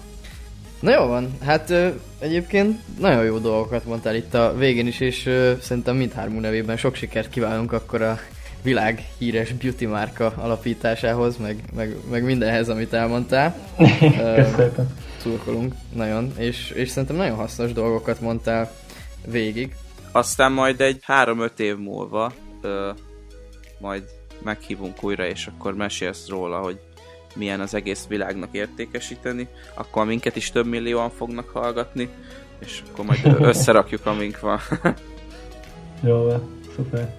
Na jó van, hát ö, egyébként nagyon jó dolgokat mondtál itt a végén is, és ö, szerintem mindhármú nevében sok sikert kívánunk akkor a világ híres beauty márka alapításához, meg, meg, meg mindenhez, amit elmondtál. Köszönöm. Szurkolunk nagyon, és, és szerintem nagyon hasznos dolgokat mondtál végig. Aztán majd egy 3-5 év múlva ö, majd meghívunk újra, és akkor mesélsz róla, hogy milyen az egész világnak értékesíteni, akkor minket is több millióan fognak hallgatni, és akkor majd összerakjuk, amink van. jó, szuper.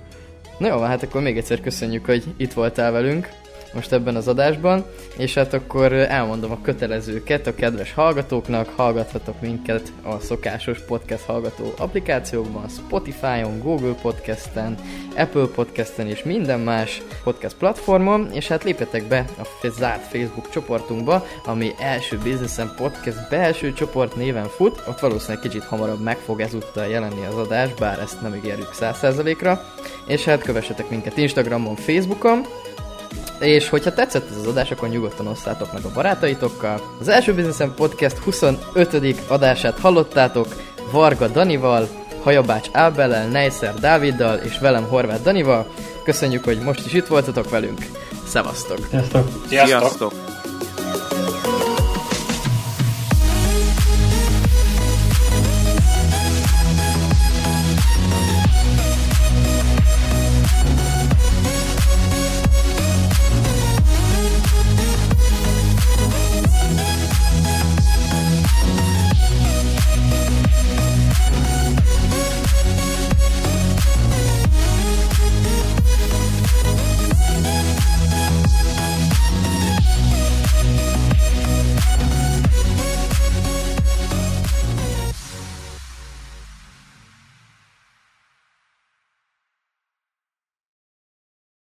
Na jó, hát akkor még egyszer köszönjük, hogy itt voltál velünk most ebben az adásban, és hát akkor elmondom a kötelezőket a kedves hallgatóknak, hallgathatok minket a szokásos podcast hallgató applikációkban, Spotify-on, Google Podcast-en, Apple Podcast-en és minden más podcast platformon, és hát lépjetek be a zárt Facebook csoportunkba, ami első Businessen Podcast belső csoport néven fut, ott valószínűleg kicsit hamarabb meg fog ezúttal jelenni az adás, bár ezt nem ígérjük 100%-ra, és hát kövessetek minket Instagramon, Facebookon, és hogyha tetszett ez az adás, akkor nyugodtan osszátok meg a barátaitokkal. Az első Businessen Podcast 25. adását hallottátok Varga Danival, Hajabács Ábellel, Neisser Dáviddal és velem Horváth Danival. Köszönjük, hogy most is itt voltatok velünk. Szevasztok! Sziasztok! Sziasztok! Sziasztok.